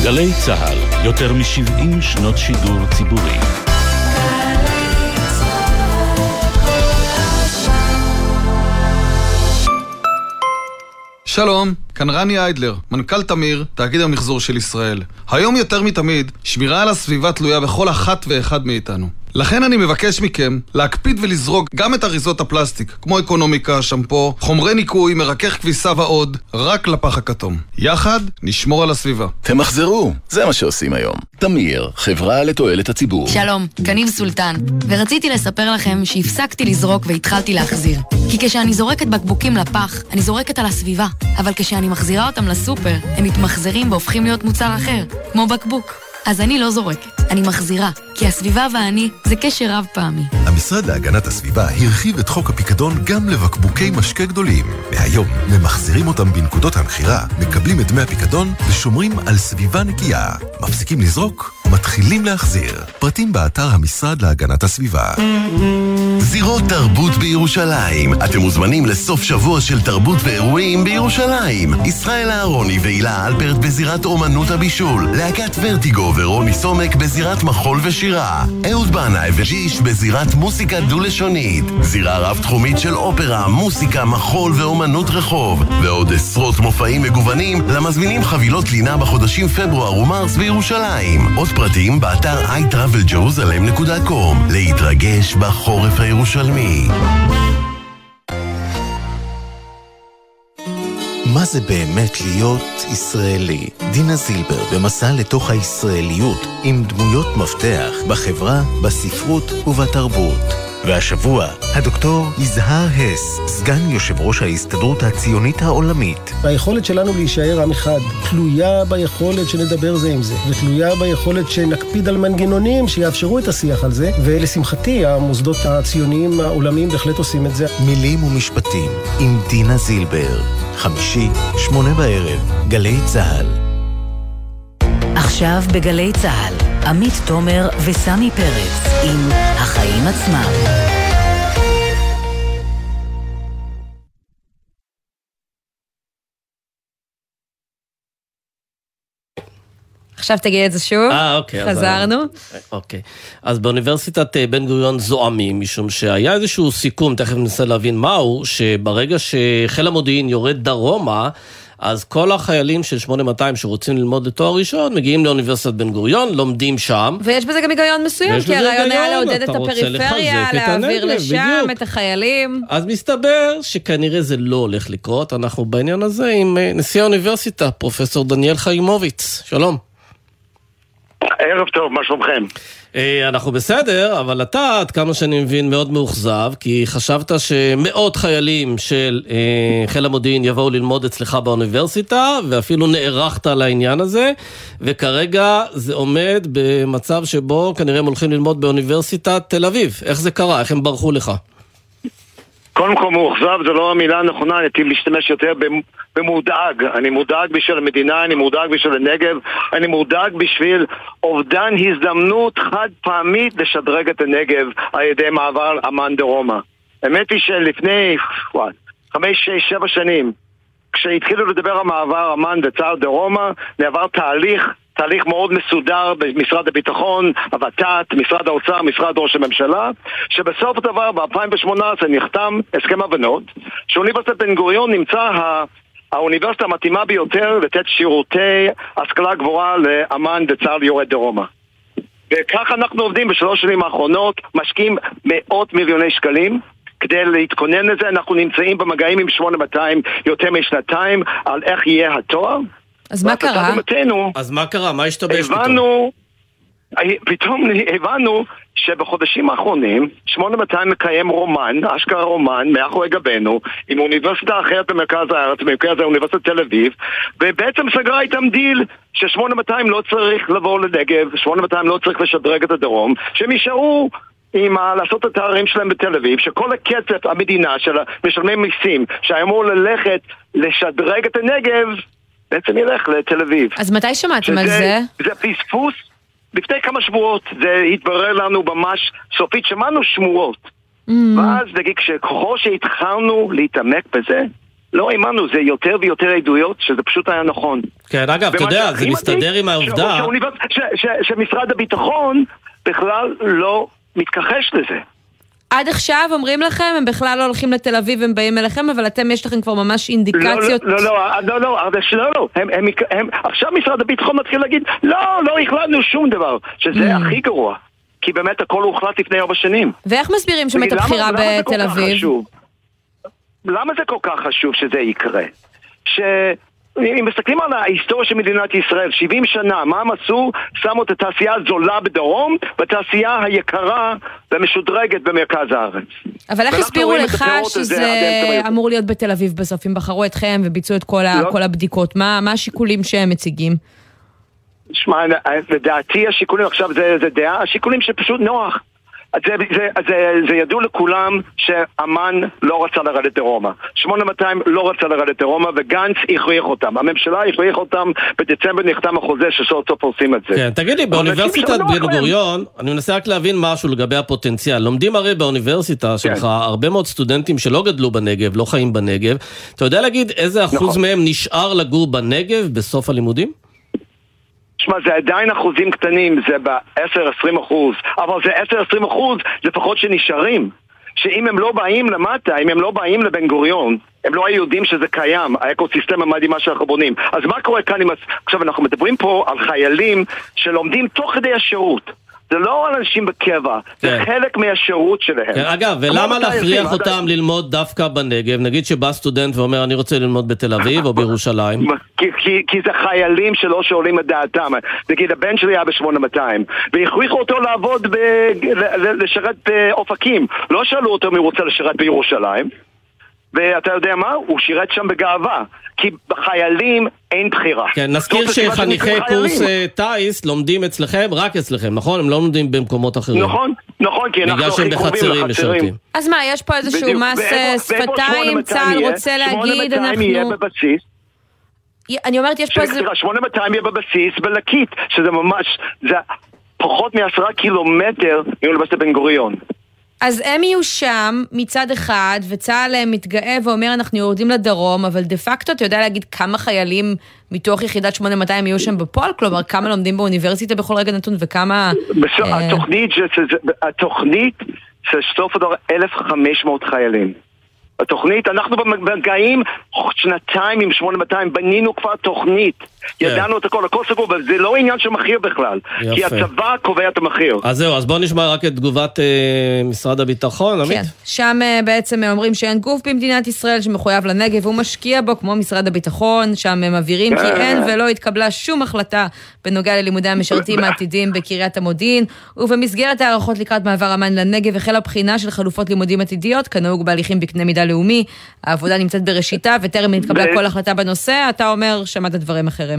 גלי צה"ל, יותר מ-70 שנות שידור ציבורי. שלום, כאן רני איידלר, מנכ"ל תמיר, תאגיד המחזור של ישראל. היום יותר מתמיד, שמירה על הסביבה תלויה בכל אחת ואחד מאיתנו. לכן אני מבקש מכם להקפיד ולזרוק גם את אריזות הפלסטיק, כמו אקונומיקה, שמפו, חומרי ניקוי, מרכך כביסה ועוד, רק לפח הכתום. יחד נשמור על הסביבה. תמחזרו, זה מה שעושים היום. תמיר, חברה לתועלת הציבור. שלום, קניב סולטן, ורציתי לספר לכם שהפסקתי לזרוק והתחלתי להחזיר. כי כשאני זורקת בקבוקים לפח, אני זורקת על הסביבה, אבל כשאני מחזירה אותם לסופר, הם מתמחזרים והופכים להיות מוצר אחר, כמו בקבוק. אז אני לא זורקת, אני מחזירה, כי הסביבה ואני זה קשר רב פעמי. המשרד להגנת הסביבה הרחיב את חוק הפיקדון גם לבקבוקי משקה גדולים. מהיום ממחזירים אותם בנקודות המכירה, מקבלים את דמי הפיקדון ושומרים על סביבה נקייה. מפסיקים לזרוק, מתחילים להחזיר. פרטים באתר המשרד להגנת הסביבה. זירות תרבות בירושלים. אתם מוזמנים לסוף שבוע של תרבות ואירועים בירושלים. ישראל אהרוני והילה אלפרט בזירת אומנות הבישול. להקת ורטיגו ורוני סומק בזירת מחול ושירה. אהוד בנאי וג'יש בזירת מוסיקה דו-לשונית. זירה רב-תחומית של אופרה, מוסיקה, מחול ואומנות רחוב. ועוד עשרות מופעים מגוונים למזמינים חבילות לינה בחודשים פברואר ומרס בירושלים. עוד פרטים באתר iTravelJerusalem.com להתרגש בחורף הירושלמי. מה זה באמת להיות ישראלי? דינה זילבר במסע לתוך הישראליות עם דמויות מפתח בחברה, בספרות ובתרבות. והשבוע, הדוקטור יזהר הס, סגן יושב ראש ההסתדרות הציונית העולמית. היכולת שלנו להישאר עם אחד תלויה ביכולת שנדבר זה עם זה, ותלויה ביכולת שנקפיד על מנגנונים שיאפשרו את השיח על זה, ולשמחתי, המוסדות הציוניים העולמיים בהחלט עושים את זה. מילים ומשפטים עם דינה זילבר. חמישי, שמונה בערב, גלי צה"ל. עכשיו בגלי צה"ל, עמית תומר וסמי פרץ עם החיים עצמם. עכשיו תגיד את זה שוב. אה, אוקיי. חזרנו. אז, אוקיי. אז באוניברסיטת אה, בן גוריון זועמים, משום שהיה איזשהו סיכום, תכף ננסה להבין מהו, שברגע שחיל המודיעין יורד דרומה, אז כל החיילים של 8200 שרוצים ללמוד לתואר ראשון, מגיעים לאוניברסיטת בן גוריון, לומדים שם. ויש בזה גם היגיון מסוים, כי הרעיון היה לעודד את הפריפריה, להעביר לשם בדיוק. את החיילים. אז מסתבר שכנראה זה לא הולך לקרות, אנחנו בעניין הזה עם אה, נשיא האוניברסיטה, פרופסור דניאל חיימוביץ. שלום. ערב טוב, מה שלומכם? אה, אנחנו בסדר, אבל אתה, עד כמה שאני מבין, מאוד מאוכזב, כי חשבת שמאות חיילים של אה, חיל המודיעין יבואו ללמוד אצלך באוניברסיטה, ואפילו נערכת לעניין הזה, וכרגע זה עומד במצב שבו כנראה הם הולכים ללמוד באוניברסיטת תל אביב. איך זה קרה? איך הם ברחו לך? קודם כל מאוכזב זה לא המילה הנכונה, הייתי להשתמש יותר במודאג. אני מודאג בשביל המדינה, אני מודאג בשביל הנגב, אני מודאג בשביל אובדן הזדמנות חד פעמית לשדרג את הנגב על ידי מעבר אמ"ן דרומה. האמת היא שלפני, חמש, שש, שבע שנים, כשהתחילו לדבר על מעבר אמ"ן וצה"ל דרומה, נעבר תהליך תהליך מאוד מסודר במשרד הביטחון, הות"ת, משרד האוצר, משרד ראש הממשלה, שבסוף הדבר ב-2018 נחתם הסכם הבנות, שאוניברסיטת בן גוריון נמצא האוניברסיטה המתאימה ביותר לתת שירותי השכלה גבוהה לאמ"ן וצה"ל יורד דרומה. וכך אנחנו עובדים בשלוש שנים האחרונות, משקיעים מאות מיליוני שקלים כדי להתכונן לזה, אנחנו נמצאים במגעים עם 8200 יותר משנתיים על איך יהיה התואר אז מה קרה? אז מה קרה? מה השתבש פתאום? הבנו, פתאום הבנו שבחודשים האחרונים 8200 מקיים רומן, אשכרה רומן, מאחורי גבינו, עם אוניברסיטה אחרת במרכז הארץ, במרכז האוניברסיטת תל אביב, ובעצם סגרה איתם דיל ש-8200 לא צריך לבוא לנגב, 8200 לא צריך לשדרג את הדרום, שהם יישארו עם ה- לעשות את התארים שלהם בתל אביב, שכל הכסף, המדינה של משלמי מיסים, שאמור ללכת לשדרג את הנגב, בעצם ילך לתל אביב. אז מתי שמעתם על זה? זה פספוס. לפני כמה שבועות זה התברר לנו ממש סופית, שמענו שמועות. Mm. ואז נגיד, ככל שהתחלנו להתעמק בזה, לא האמנו, זה יותר ויותר עדויות שזה פשוט היה נכון. כן, אגב, אתה יודע, זה מסתדר עם העובדה... שמשרד הביטחון בכלל לא מתכחש לזה. עד עכשיו אומרים לכם, הם בכלל לא הולכים לתל אביב, הם באים אליכם, אבל אתם, יש לכם כבר ממש אינדיקציות. לא, לא, לא, לא, לא, לא, לא, הם, הם, הם, עכשיו משרד הביטחון מתחיל להגיד, לא, לא החלטנו שום דבר, שזה הכי גרוע. כי באמת הכל הוחלט לפני ארבע שנים. ואיך מסבירים שם את הבחירה בתל אביב? למה זה כל כך חשוב שזה יקרה? אם מסתכלים על ההיסטוריה של מדינת ישראל, 70 שנה, מה הם עשו? שמו את התעשייה הזולה בדרום, והתעשייה היקרה והמשודרגת במרכז הארץ. אבל איך הסבירו לך שזה אמור להיות בתל אביב בסוף, אם בחרו אתכם וביצעו את כל, לא. כל הבדיקות? מה, מה השיקולים שהם מציגים? שמע, לדעתי השיקולים עכשיו זה, זה דעה, השיקולים שפשוט נוח. זה, זה, זה, זה ידוע לכולם שאמ"ן לא רצה לרדת דרומה. 8200 לא רצה לרדת דרומה וגנץ הכריח אותם. הממשלה הכריח אותם, בדצמבר נחתם החוזה שסוף סוף עושים את זה. כן, תגידי, באוניברסיטת בן גוריון, אני מנסה רק להבין משהו לגבי הפוטנציאל. לומדים הרי באוניברסיטה שלך כן. הרבה מאוד סטודנטים שלא גדלו בנגב, לא חיים בנגב. אתה יודע להגיד איזה אחוז נכון. מהם נשאר לגור בנגב בסוף הלימודים? תשמע, זה עדיין אחוזים קטנים, זה ב-10-20 אחוז, אבל זה 10-20 אחוז לפחות שנשארים. שאם הם לא באים למטה, אם הם לא באים לבן גוריון, הם לא היו יודעים שזה קיים, האקוסיסטם המדהימה שאנחנו בונים. אז מה קורה כאן עם... עכשיו, אנחנו מדברים פה על חיילים שלומדים תוך כדי השירות. זה לא אנשים בקבע, זה כן. חלק מהשירות שלהם. כן, אגב, ולמה להכריח אותם ללמוד דווקא בנגב? נגיד שבא סטודנט ואומר, אני רוצה ללמוד בתל אביב או בירושלים. כי, זה חיילים שלא שואלים את דעתם. נגיד, הבן שלי היה ב-8200, והכריחו אותו לעבוד, לשרת באופקים. לא שאלו אותו אם הוא רוצה לשרת בירושלים. ואתה יודע מה? הוא שירת שם בגאווה. כי בחיילים אין בחירה. כן, נזכיר שחניכי קורס אה, טיס לומדים אצלכם, רק אצלכם, נכון? הם לא לומדים במקומות אחרים. נכון, נכון, כי אנחנו בגלל שהם הכי קרובים בחצרים לחצרים. משרתים. אז מה, יש פה איזשהו. מס אה, שפתיים, 8200 צה"ל? רוצה להגיד, 8200 יהיה אנחנו... בבסיס. אני אומרת, יש פה איזה... סליחה, 8200 יהיה בבסיס בלקית, שזה ממש, זה פחות מעשרה קילומטר מאוניברסיטת בן גוריון. אז הם יהיו שם מצד אחד, וצה"ל אה, מתגאה ואומר אנחנו יורדים לדרום, אבל דה פקטו אתה יודע להגיד כמה חיילים מתוך יחידת 8200 יהיו שם בפועל? כלומר, כמה לומדים באוניברסיטה בכל רגע נתון וכמה... בסוף, אה, התוכנית, התוכנית של סוף הדור 1,500 חיילים. התוכנית, אנחנו במגעים שנתיים עם 8200, בנינו כבר תוכנית. כן. ידענו את הכל, הכל סגור, אבל זה לא עניין של מחיר בכלל. כי. הצבא קובע את המחיר. אז זהו, אז בואו נשמע רק את תגובת אה, משרד הביטחון, עמית. כן, שם אה, בעצם אה, אומרים שאין גוף במדינת ישראל שמחויב לנגב והוא משקיע בו כמו משרד הביטחון, שם הם מבהירים כי אה. אין ולא התקבלה שום החלטה בנוגע ללימודי המשרתים העתידיים בקריית המודיעין, ובמסגרת הערכות לקראת מעבר אמ"ן לנגב החלה בחינה של חלופות לימודים עתידיות, כנהוג בהליכים בקנה מידה לאומי. העבודה נמצאת בראשיתה וטרם התקבלה כל החלטה בנושא, אתה אומר, שמעת דברים אחרים.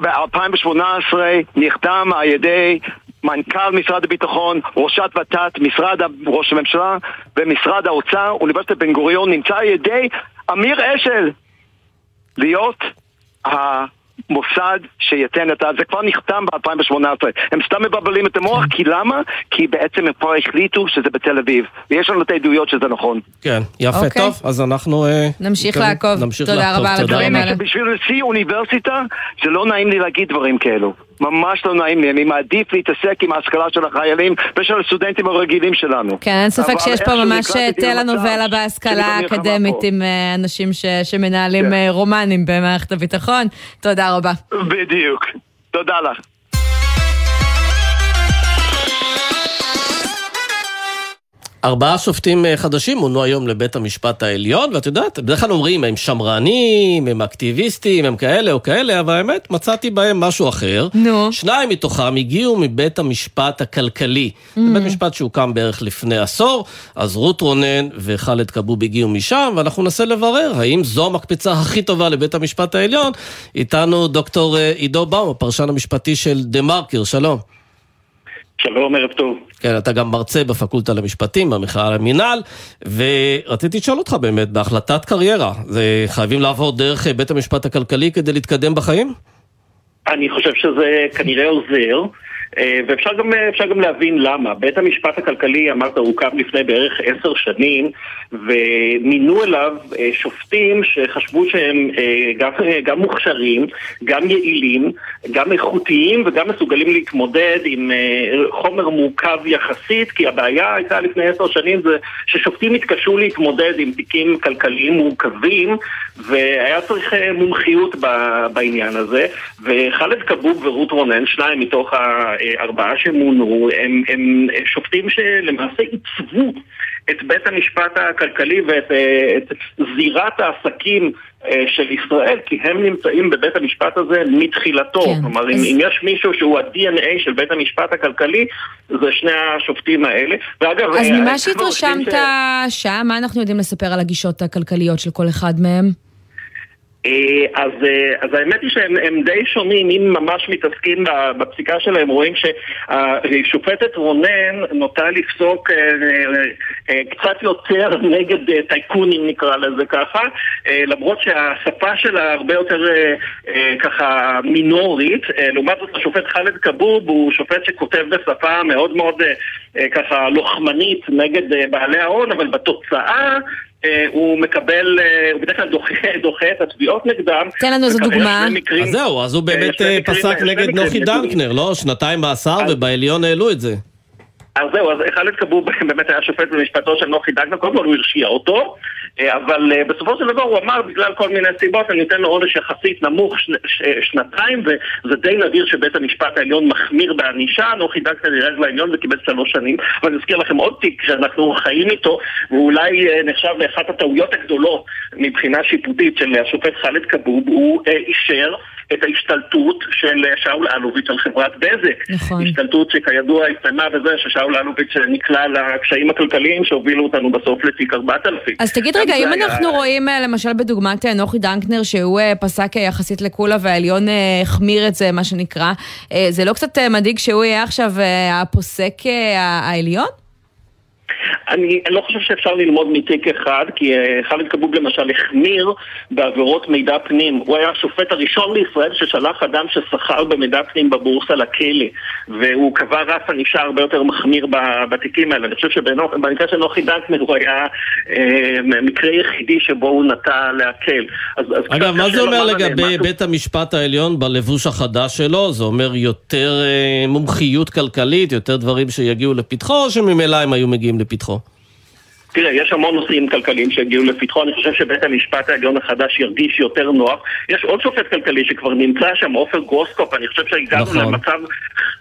ב-2018 נחתם על ידי מנכ"ל משרד הביטחון, ראשת ות"ת, משרד ה- ראש הממשלה ומשרד האוצר, אוניברסיטת בן גוריון, נמצא על ידי אמיר אשל להיות המוסד שייתן את ה... זה כבר נחתם ב-2018. הם סתם מבלבלים את המוח, כי למה? כי בעצם הם כבר החליטו שזה בתל אביב. ויש לנו את העדויות שזה נכון. כן, יפה, אוקיי. טוב, אז אנחנו... אה, נמשיך מקווים- לעקוב. נמשיך תודה לעקוב. רבה על הדברים. האלה. בשביל נשיא אוניברסיטה זה לא נעים לי להגיד דברים כאלו. ממש לא נעים לי. אני מעדיף להתעסק עם ההשכלה של החיילים ושל הסטודנטים הרגילים שלנו. כן, אין ספק שיש פה ממש טלנובלה למצב בהשכלה האקדמית. עם אה, אנשים ש- שמנהלים כן. אה, רומנים במערכת הביטחון. תודה רבה. בדיוק. תודה לך. ארבעה שופטים אה, חדשים מונו היום לבית המשפט העליון, ואת יודעת, בדרך כלל אומרים, הם שמרנים, הם אקטיביסטים, הם כאלה או כאלה, אבל האמת, מצאתי בהם משהו אחר. נו. שניים מתוכם הגיעו מבית המשפט הכלכלי. Mm. זה בית משפט שהוקם בערך לפני עשור, אז רות רונן וחאלד כבוב הגיעו משם, ואנחנו ננסה לברר האם זו המקפצה הכי טובה לבית המשפט העליון. איתנו דוקטור אה, עידו באום, הפרשן המשפטי של דה מרקר, שלום. שלום, ערב טוב. כן, אתה גם מרצה בפקולטה למשפטים, במכללה למינהל, ורציתי לשאול אותך באמת, בהחלטת קריירה, זה חייבים לעבור דרך אה, בית המשפט הכלכלי כדי להתקדם בחיים? אני חושב שזה כנראה עוזר, ואפשר גם, אפשר גם להבין למה. בית המשפט הכלכלי, אמרת, הוקם לפני בערך עשר שנים, ומינו אליו אה, שופטים שחשבו שהם אה, גם, גם מוכשרים, גם יעילים, גם איכותיים וגם מסוגלים להתמודד עם אה, חומר מורכב יחסית, כי הבעיה הייתה לפני עשר שנים זה ששופטים התקשו להתמודד עם תיקים כלכליים מורכבים, והיה צריך אה, מומחיות בעניין הזה, וחאלד כבוב ורות רונן, שניים מתוך הארבעה שמונו, הם, הם שופטים שלמעשה עיצבו את בית המשפט הכלכלי ואת אה, את זירת העסקים אה, של ישראל, כי הם נמצאים בבית המשפט הזה מתחילתו. כן. כלומר, אם, אם יש מישהו שהוא ה-DNA של בית המשפט הכלכלי, זה שני השופטים האלה. ואגב, אז אה, ממה שהתרשמת ש- שם, מה אנחנו יודעים לספר על הגישות הכלכליות של כל אחד מהם? אה, אז, אה, אז האמת היא שהם הם די שונים, אם ממש מתעסקים בפסיקה שלהם, רואים שהשופטת רונן נוטה לפסוק אה, קצת יותר נגד טייקונים נקרא לזה ככה, למרות שהשפה שלה הרבה יותר ככה מינורית, לעומת זאת השופט חאלד כבוב הוא שופט שכותב בשפה מאוד מאוד ככה לוחמנית נגד בעלי ההון, אבל בתוצאה אה, הוא מקבל, אה, הוא בדרך כלל דוחה, דוחה את התביעות נגדם. תן לנו איזו דוגמה. מקרים- אז זהו, אז הוא אה, באמת אה, פסק נגד נוחי. דנקנר, לא? שנתיים מאסר, ובעליון העלו את זה. אז זהו, אז חאלד כבוב באמת היה שופט במשפטו של נוחי דגנה, קודם כל הוא הרשיע אותו, אה, אבל אה, בסופו של דבר הוא אמר בגלל כל מיני סיבות אני אתן לו עונש יחסית נמוך שני- ש- שנתיים וזה די נדיר שבית המשפט העליון מחמיר בענישה, נוחי דגנה ירד לעליון וקיבל שלוש שנים, אבל אני אזכיר לכם עוד תיק שאנחנו חיים איתו ואולי אה, נחשב לאחת הטעויות הגדולות מבחינה שיפוטית של השופט חאלד כבוב, הוא אה, אישר את ההשתלטות של שאול אלוביץ' על חברת בזק. נכון. השתלטות שכידוע הסתיימה בזה ששאול אלוביץ' נקלע לקשיים הכלכליים שהובילו אותנו בסוף לתיק 4000. אז תגיד רגע, אם אנחנו רואים אה, למשל בדוגמת אה, נוחי דנקנר, שהוא אה, פסק יחסית לקולה והעליון החמיר את זה, מה שנקרא, זה לא קצת מדאיג שהוא יהיה עכשיו הפוסק העליון? אני, לא חושב שאפשר ללמוד מתיק אחד, כי אה, חאלד כבוב למשל החמיר בעבירות מידע פנים. הוא היה השופט הראשון בישראל ששלח אדם ששכר במידע פנים בבורסה לכלא, והוא קבע רף ענישה הרבה יותר מחמיר בתיקים האלה. אני חושב שבמקרה של נוחי דנקנר הוא היה אה, מקרה יחידי שבו הוא נטה להקל. אז, אז אגב, מה זה אומר לגבי משהו... בית המשפט העליון בלבוש החדש שלו? זה אומר יותר אה, מומחיות כלכלית, יותר דברים שיגיעו לפתחו, או שממילא הם היו מגיעים לפתחו? תראה, יש המון נושאים כלכליים שהגיעו לפתחו, אני חושב שבית המשפט העליון החדש ירגיש יותר נוח. יש עוד שופט כלכלי שכבר נמצא שם, עופר גרוסקופ, אני חושב שהגענו נכון. למצב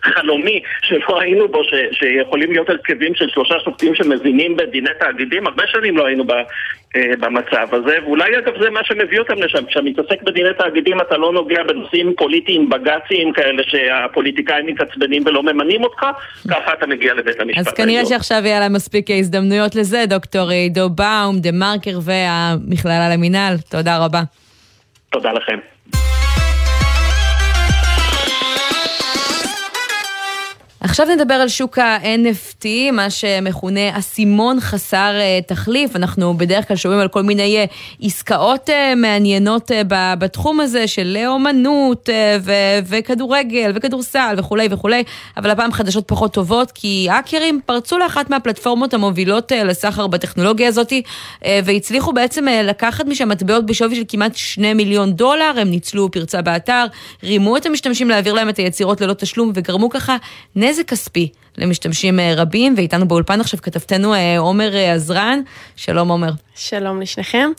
חלומי שלא היינו בו, ש, שיכולים להיות הרכבים של שלושה שופטים שמבינים בדיני תאגידים, הרבה שנים לא היינו ב, במצב הזה, ואולי אגב זה מה שמביא אותם לשם. כשאתה מתעסק בדיני תאגידים אתה לא נוגע בנושאים פוליטיים, בג"ציים כאלה שהפוליטיקאים מתעצבנים ולא ממנים אותך, ככה אתה מגיע לבית המשפט העליון. אז כנראה שעכשיו יהיה להם מספיק הזדמנויות לזה, דוקטור עידו באום, דה מרקר והמכללה למינהל. תודה רבה. תודה לכם. עכשיו נדבר על שוק ה-NFT, מה שמכונה אסימון חסר uh, תחליף. אנחנו בדרך כלל שומעים על כל מיני uh, עסקאות uh, מעניינות בתחום הזה של אומנות ו- וכדורגל וכדורסל וכולי וכולי, אבל הפעם חדשות פחות טובות, כי האקרים פרצו לאחת מהפלטפורמות המובילות לסחר בטכנולוגיה הזאת, והצליחו בעצם לקחת משם מטבעות בשווי של כמעט שני מיליון דולר, הם ניצלו פרצה באתר, רימו את המשתמשים להעביר להם את היצירות ללא תשלום, וגרמו ככה נזק כספי למשתמשים אה, רבים, ואיתנו באולפן עכשיו כתבתנו אה, עומר אה, עזרן. שלום עומר. שלום לשניכם.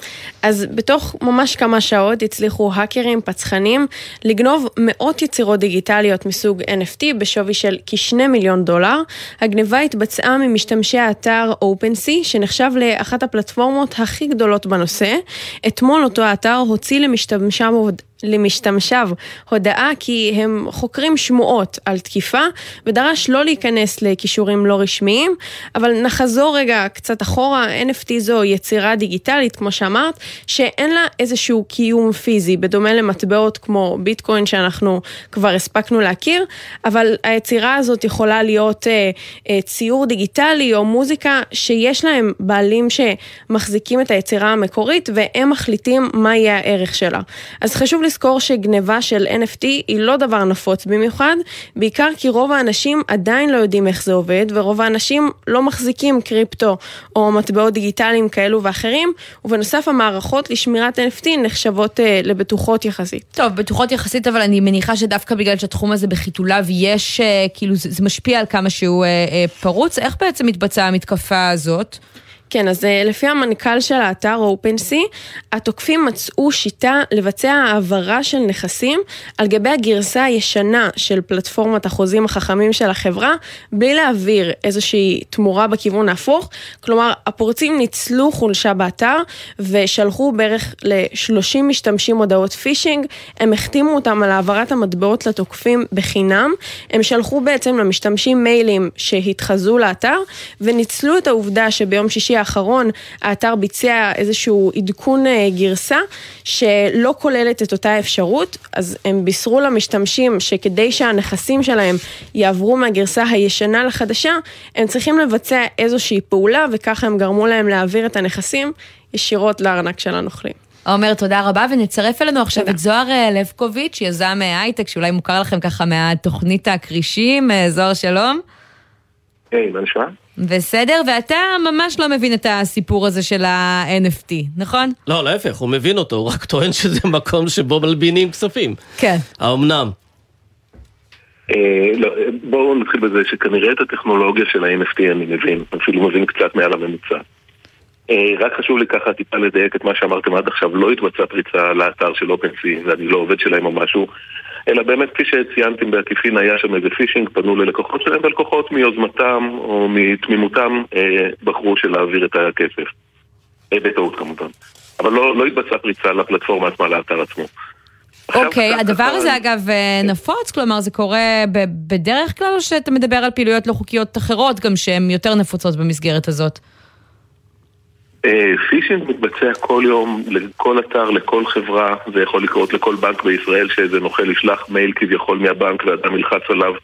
אז בתוך ממש כמה שעות הצליחו האקרים פצחנים לגנוב מאות יצירות דיגיטליות מסוג NFT בשווי של כשני מיליון דולר. הגניבה התבצעה ממשתמשי האתר OpenSea, שנחשב לאחת הפלטפורמות הכי גדולות בנושא. אתמול אותו האתר הוציא למשתמשיו למשתמשיו הודעה כי הם חוקרים שמועות על תקיפה ודרש לא להיכנס לכישורים לא רשמיים, אבל נחזור רגע קצת אחורה, NFT זו יצירה דיגיטלית, כמו שאמרת, שאין לה איזשהו קיום פיזי, בדומה למטבעות כמו ביטקוין שאנחנו כבר הספקנו להכיר, אבל היצירה הזאת יכולה להיות אה, אה, ציור דיגיטלי או מוזיקה שיש להם בעלים שמחזיקים את היצירה המקורית והם מחליטים מה יהיה הערך שלה. אז חשוב לזכור שגניבה של NFT היא לא דבר נפוץ במיוחד, בעיקר כי רוב האנשים עדיין לא יודעים איך זה עובד, ורוב האנשים לא מחזיקים קריפטו או מטבעות דיגיטליים כאלו ואחרים, ובנוסף המערכות לשמירת NFT נחשבות uh, לבטוחות יחסית. טוב, בטוחות יחסית, אבל אני מניחה שדווקא בגלל שהתחום הזה בחיתוליו יש, uh, כאילו זה, זה משפיע על כמה שהוא uh, uh, פרוץ. איך בעצם מתבצעה המתקפה הזאת? כן, אז אה, לפי המנכ"ל של האתר OpenSea, התוקפים מצאו שיטה לבצע העברה של נכסים על גבי הגרסה הישנה של פלטפורמת החוזים החכמים של החברה, בלי להעביר איזושהי תמורה בכיוון ההפוך. כלומר, הפורצים ניצלו חולשה באתר ושלחו בערך ל-30 משתמשים הודעות פישינג, הם החתימו אותם על העברת המטבעות לתוקפים בחינם, הם שלחו בעצם למשתמשים מיילים שהתחזו לאתר, וניצלו את העובדה שביום שישי האחרון האתר ביצע איזשהו עדכון אה, גרסה שלא כוללת את אותה אפשרות, אז הם בישרו למשתמשים שכדי שהנכסים שלהם יעברו מהגרסה הישנה לחדשה, הם צריכים לבצע איזושהי פעולה וככה הם גרמו להם להעביר את הנכסים ישירות לארנק של הנוכלים. עומר, תודה רבה, ונצרף אלינו עכשיו תודה. את זוהר אה, לבקוביץ', יזם אה, הייטק, שאולי מוכר לכם ככה מהתוכנית הכרישים. זוהר, שלום. היי, hey, מה נשמע? בסדר, ואתה ממש לא מבין את הסיפור הזה של ה-NFT, נכון? לא, להפך, הוא מבין אותו, הוא רק טוען שזה מקום שבו מלבינים כספים. כן. האומנם? אה, לא, בואו נתחיל בזה שכנראה את הטכנולוגיה של ה-NFT אני מבין, אפילו מבין קצת מעל הממוצע. אה, רק חשוב לי ככה טיפה לדייק את מה שאמרתם עד עכשיו, לא התבצעה פריצה לאתר של OpenSea, ואני לא עובד שלהם או משהו. אלא באמת כפי שציינתם בעקיפין היה שם איזה פישינג, פנו ללקוחות שלהם ולקוחות מיוזמתם או מתמימותם אה, בחרו של להעביר את הכסף. אה, בטעות כמובן. אבל לא, לא התבצעה פריצה לפלטפורמה עצמה, לאתר עצמו. אוקיי, הדבר הזה אגב אה, נפוץ, כלומר זה קורה בדרך כלל, או שאתה מדבר על פעילויות לא חוקיות אחרות גם שהן יותר נפוצות במסגרת הזאת? פישינג מתבצע כל יום, לכל אתר, לכל חברה, זה יכול לקרות לכל בנק בישראל שאיזה נוכל ישלח מייל כביכול מהבנק ואדם ילחץ עליו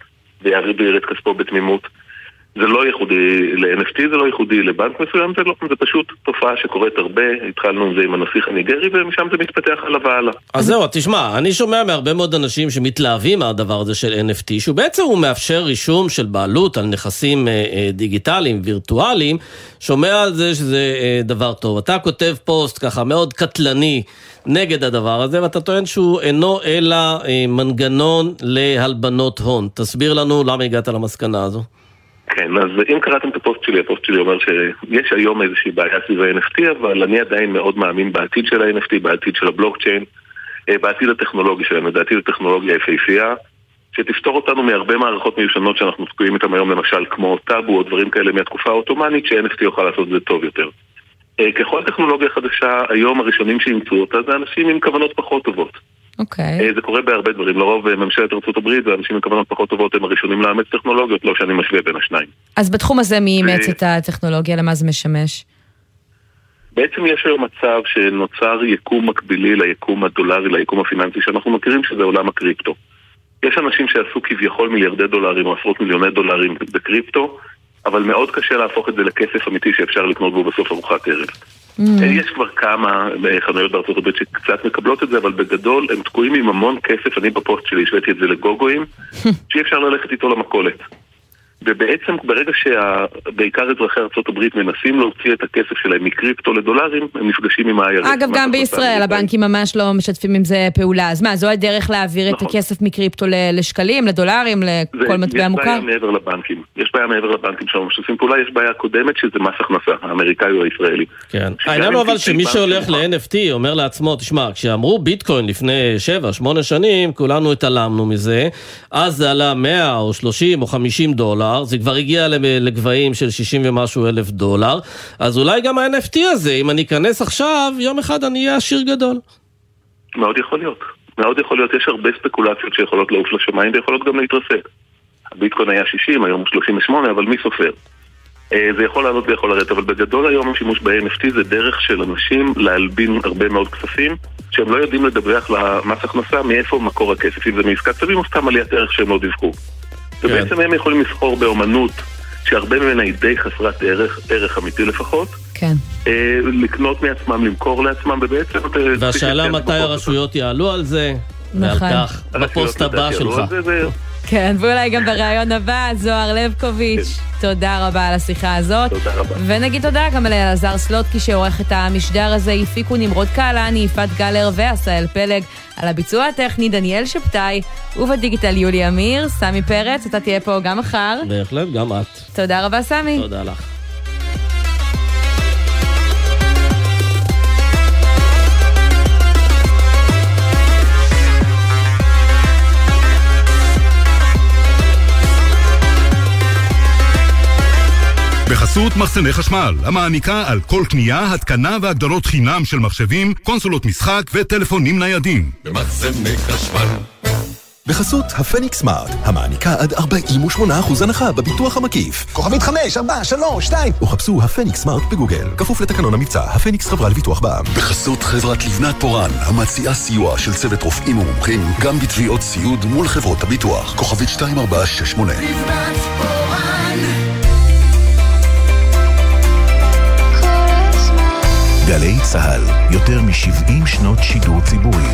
ויעביר את כספו בתמימות. זה לא ייחודי ל-NFT, זה לא ייחודי לבנק מסוים, זה, לא, זה פשוט תופעה שקורית הרבה, התחלנו עם זה עם הנסיך הניגרי ומשם זה מתפתח הלאה והלאה. אז זהו, תשמע, אני שומע מהרבה מאוד אנשים שמתלהבים מהדבר הזה של NFT, שהוא בעצם הוא מאפשר רישום של בעלות על נכסים אה, אה, דיגיטליים, וירטואליים, שומע על זה שזה אה, דבר טוב. אתה כותב פוסט ככה מאוד קטלני. נגד הדבר הזה, ואתה טוען שהוא אינו אלא מנגנון להלבנות הון. תסביר לנו למה הגעת למסקנה הזו. כן, אז אם קראתם את הפוסט שלי, הפוסט שלי אומר שיש היום איזושהי בעיה סביב ה-NFT, אבל אני עדיין מאוד מאמין בעתיד של ה-NFT, בעתיד של הבלוקצ'יין, אה, בעתיד הטכנולוגי שלנו, לדעתי זו טכנולוגיה יפהפייה, שתפתור אותנו מהרבה מערכות מיושנות שאנחנו תקועים איתן היום, למשל כמו טאבו או דברים כאלה מהתקופה העות'מאנית, ש-NFT יוכל לעשות את זה טוב יותר. אה, ככל טכנולוגיה חדשה, היום הראשונים שאימצו אותה זה אנשים עם כוונות פחות טובות. אוקיי. Okay. זה קורה בהרבה דברים, לרוב ממשלת ארה"ב ואנשים עם כוונות פחות טובות הם הראשונים לאמץ טכנולוגיות, לא שאני משווה בין השניים. אז בתחום הזה מי אימץ את הטכנולוגיה, למה זה משמש? בעצם יש היום מצב שנוצר יקום מקבילי ליקום הדולרי, ליקום הפיננסי שאנחנו מכירים שזה עולם הקריפטו. יש אנשים שעשו כביכול מיליארדי דולרים או עשרות מיליוני דולרים בקריפטו, אבל מאוד קשה להפוך את זה לכסף אמיתי שאפשר לקנות בו בסוף ארוחת ערב. Mm. יש כבר כמה חנויות בארצות הברית שקצת מקבלות את זה, אבל בגדול הם תקועים עם המון כסף, אני בפוסט שלי השוויתי את זה לגוגואים, שאי אפשר ללכת איתו למכולת. ובעצם ברגע שבעיקר אזרחי ארה"ב מנסים להוציא את הכסף שלהם מקריפטו לדולרים, הם נפגשים עם ה-IRS. אגב, גם בישראל הבנקים ממש לא משתפים עם זה פעולה. אז מה, זו הדרך להעביר נכון. את הכסף מקריפטו לשקלים, לדולרים, לכל מטבע מוכר? יש בעיה מעבר לבנקים. יש בעיה מעבר לבנקים שלא משתפים פעולה, יש בעיה קודמת שזה מס הכנסה, האמריקאי או הישראלי. כן. העניין הוא אבל שמי שהולך ל-NFT אומר לעצמו, תשמע, כשאמרו ביטקוין לפני 7-8 שנים, כולנו התעלמנו מזה, אז זה עלה 100 או 30 או 50 דולר. דולר, זה כבר הגיע לגבהים של 60 ומשהו אלף דולר, אז אולי גם ה-NFT הזה, אם אני אכנס עכשיו, יום אחד אני אהיה עשיר גדול. מאוד יכול להיות. מאוד יכול להיות, יש הרבה ספקולציות שיכולות לעוף לשמיים ויכולות גם להתרסק. הביטקוין היה 60, היום הוא 38, אבל מי סופר? אה, זה יכול לעלות ויכול לרדת, אבל בגדול היום השימוש ב-NFT זה דרך של אנשים להלבין הרבה מאוד כספים שהם לא יודעים לדווח למס הכנסה מאיפה מקור הכסף, אם זה מעסקת צווים או סתם עליית ערך שהם לא דיווחו. כן. ובעצם הם יכולים לסחור באומנות שהרבה ממנה היא די חסרת ערך, ערך אמיתי לפחות. כן. אה, לקנות מעצמם, למכור לעצמם, ובעצם... והשאלה מתי הרשויות יעלו על זה, ועל נכון. כך, בפוסט הבא שלך. כן, ואולי גם בריאיון הבא, זוהר לבקוביץ', כן. תודה רבה על השיחה הזאת. תודה רבה. ונגיד תודה גם לאלעזר סלוטקי שעורך את המשדר הזה, הפיקו נמרוד קהלני, יפעת גלר ועשאל פלג. על הביצוע הטכני דניאל שבתאי, ובדיגיטל יולי אמיר, סמי פרץ, אתה תהיה פה גם מחר. בהחלט, גם את. תודה רבה, סמי. תודה לך. בחסות מחסני חשמל, המעניקה על כל קנייה, התקנה והגדלות חינם של מחשבים, קונסולות משחק וטלפונים ניידים. במחסני חשמל. בחסות הפניקס סמארט, המעניקה עד 48% הנחה בביטוח המקיף. כוכבית 5, 4, 3, 2. או חפשו הפניקס סמארט בגוגל, כפוף לתקנון המבצע, הפניקס חברה לביטוח בע"מ. בחסות חברת לבנת פורן, המציעה סיוע של צוות רופאים ומומחים, גם בתביעות סיעוד מול חברות הביטוח. כוכבית 2468. לבנת פורן גלי צה"ל, יותר מ-70 שנות שידור ציבורי.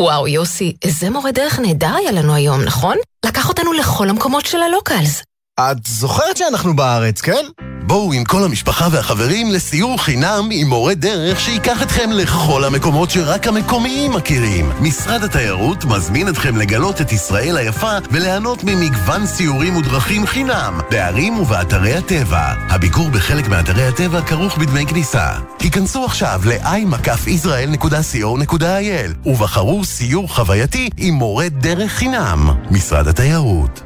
וואו, יוסי, איזה מורה דרך נהדר היה לנו היום, נכון? לקח אותנו לכל המקומות של הלוקלס. את זוכרת שאנחנו בארץ, כן? בואו עם כל המשפחה והחברים לסיור חינם עם מורה דרך שייקח אתכם לכל המקומות שרק המקומיים מכירים. משרד התיירות מזמין אתכם לגלות את ישראל היפה וליהנות ממגוון סיורים ודרכים חינם בערים ובאתרי הטבע. הביקור בחלק מאתרי הטבע כרוך בדמי כניסה. היכנסו עכשיו ל-i-israel.co.il ובחרו סיור חווייתי עם מורה דרך חינם. משרד התיירות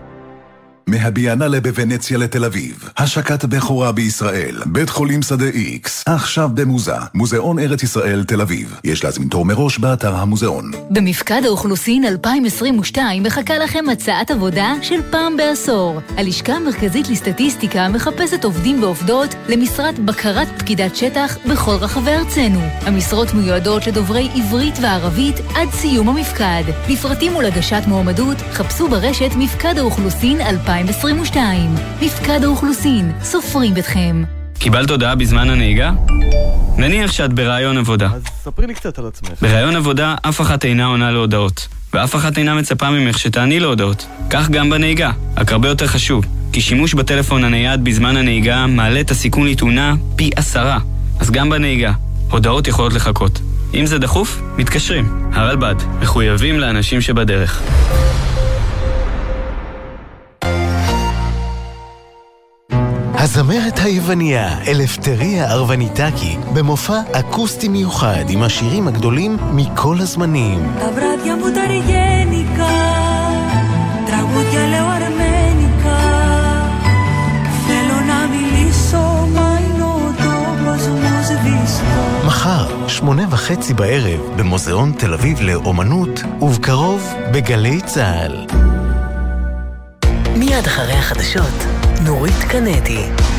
מהביאנלה בוונציה לתל אביב. השקת בכורה בישראל. בית חולים שדה איקס. עכשיו במוזה. מוזיאון ארץ ישראל תל אביב. יש להזמין תור מראש באתר המוזיאון. במפקד האוכלוסין 2022 מחכה לכם הצעת עבודה של פעם בעשור. הלשכה המרכזית לסטטיסטיקה מחפשת עובדים ועובדות למשרת בקרת פקידת שטח בכל רחבי ארצנו. המשרות מיועדות לדוברי עברית וערבית עד סיום המפקד. לפרטים ולהגשת מועמדות, חפשו ברשת מפקד האוכלוסין 2022. מפקד האוכלוסין, סופרים אתכם. קיבלת הודעה בזמן הנהיגה? נניח שאת ברעיון עבודה. אז ספרי לי קצת על עצמך. ברעיון עבודה אף אחת אינה עונה להודעות, ואף אחת אינה מצפה ממך שתעני להודעות. כך גם בנהיגה, רק הרבה יותר חשוב, כי שימוש בטלפון הנייד בזמן הנהיגה מעלה את הסיכון לתאונה פי עשרה. אז גם בנהיגה, הודעות יכולות לחכות. אם זה דחוף, מתקשרים. הרלב"ד, מחויבים לאנשים שבדרך. הזמרת היווניה אלפטריה ארווניטקי, במופע אקוסטי מיוחד עם השירים הגדולים מכל הזמנים. מחר, שמונה וחצי בערב, במוזיאון תל אביב לאומנות, ובקרוב, בגלי צה"ל. מיד אחרי החדשות, נורית קנדי.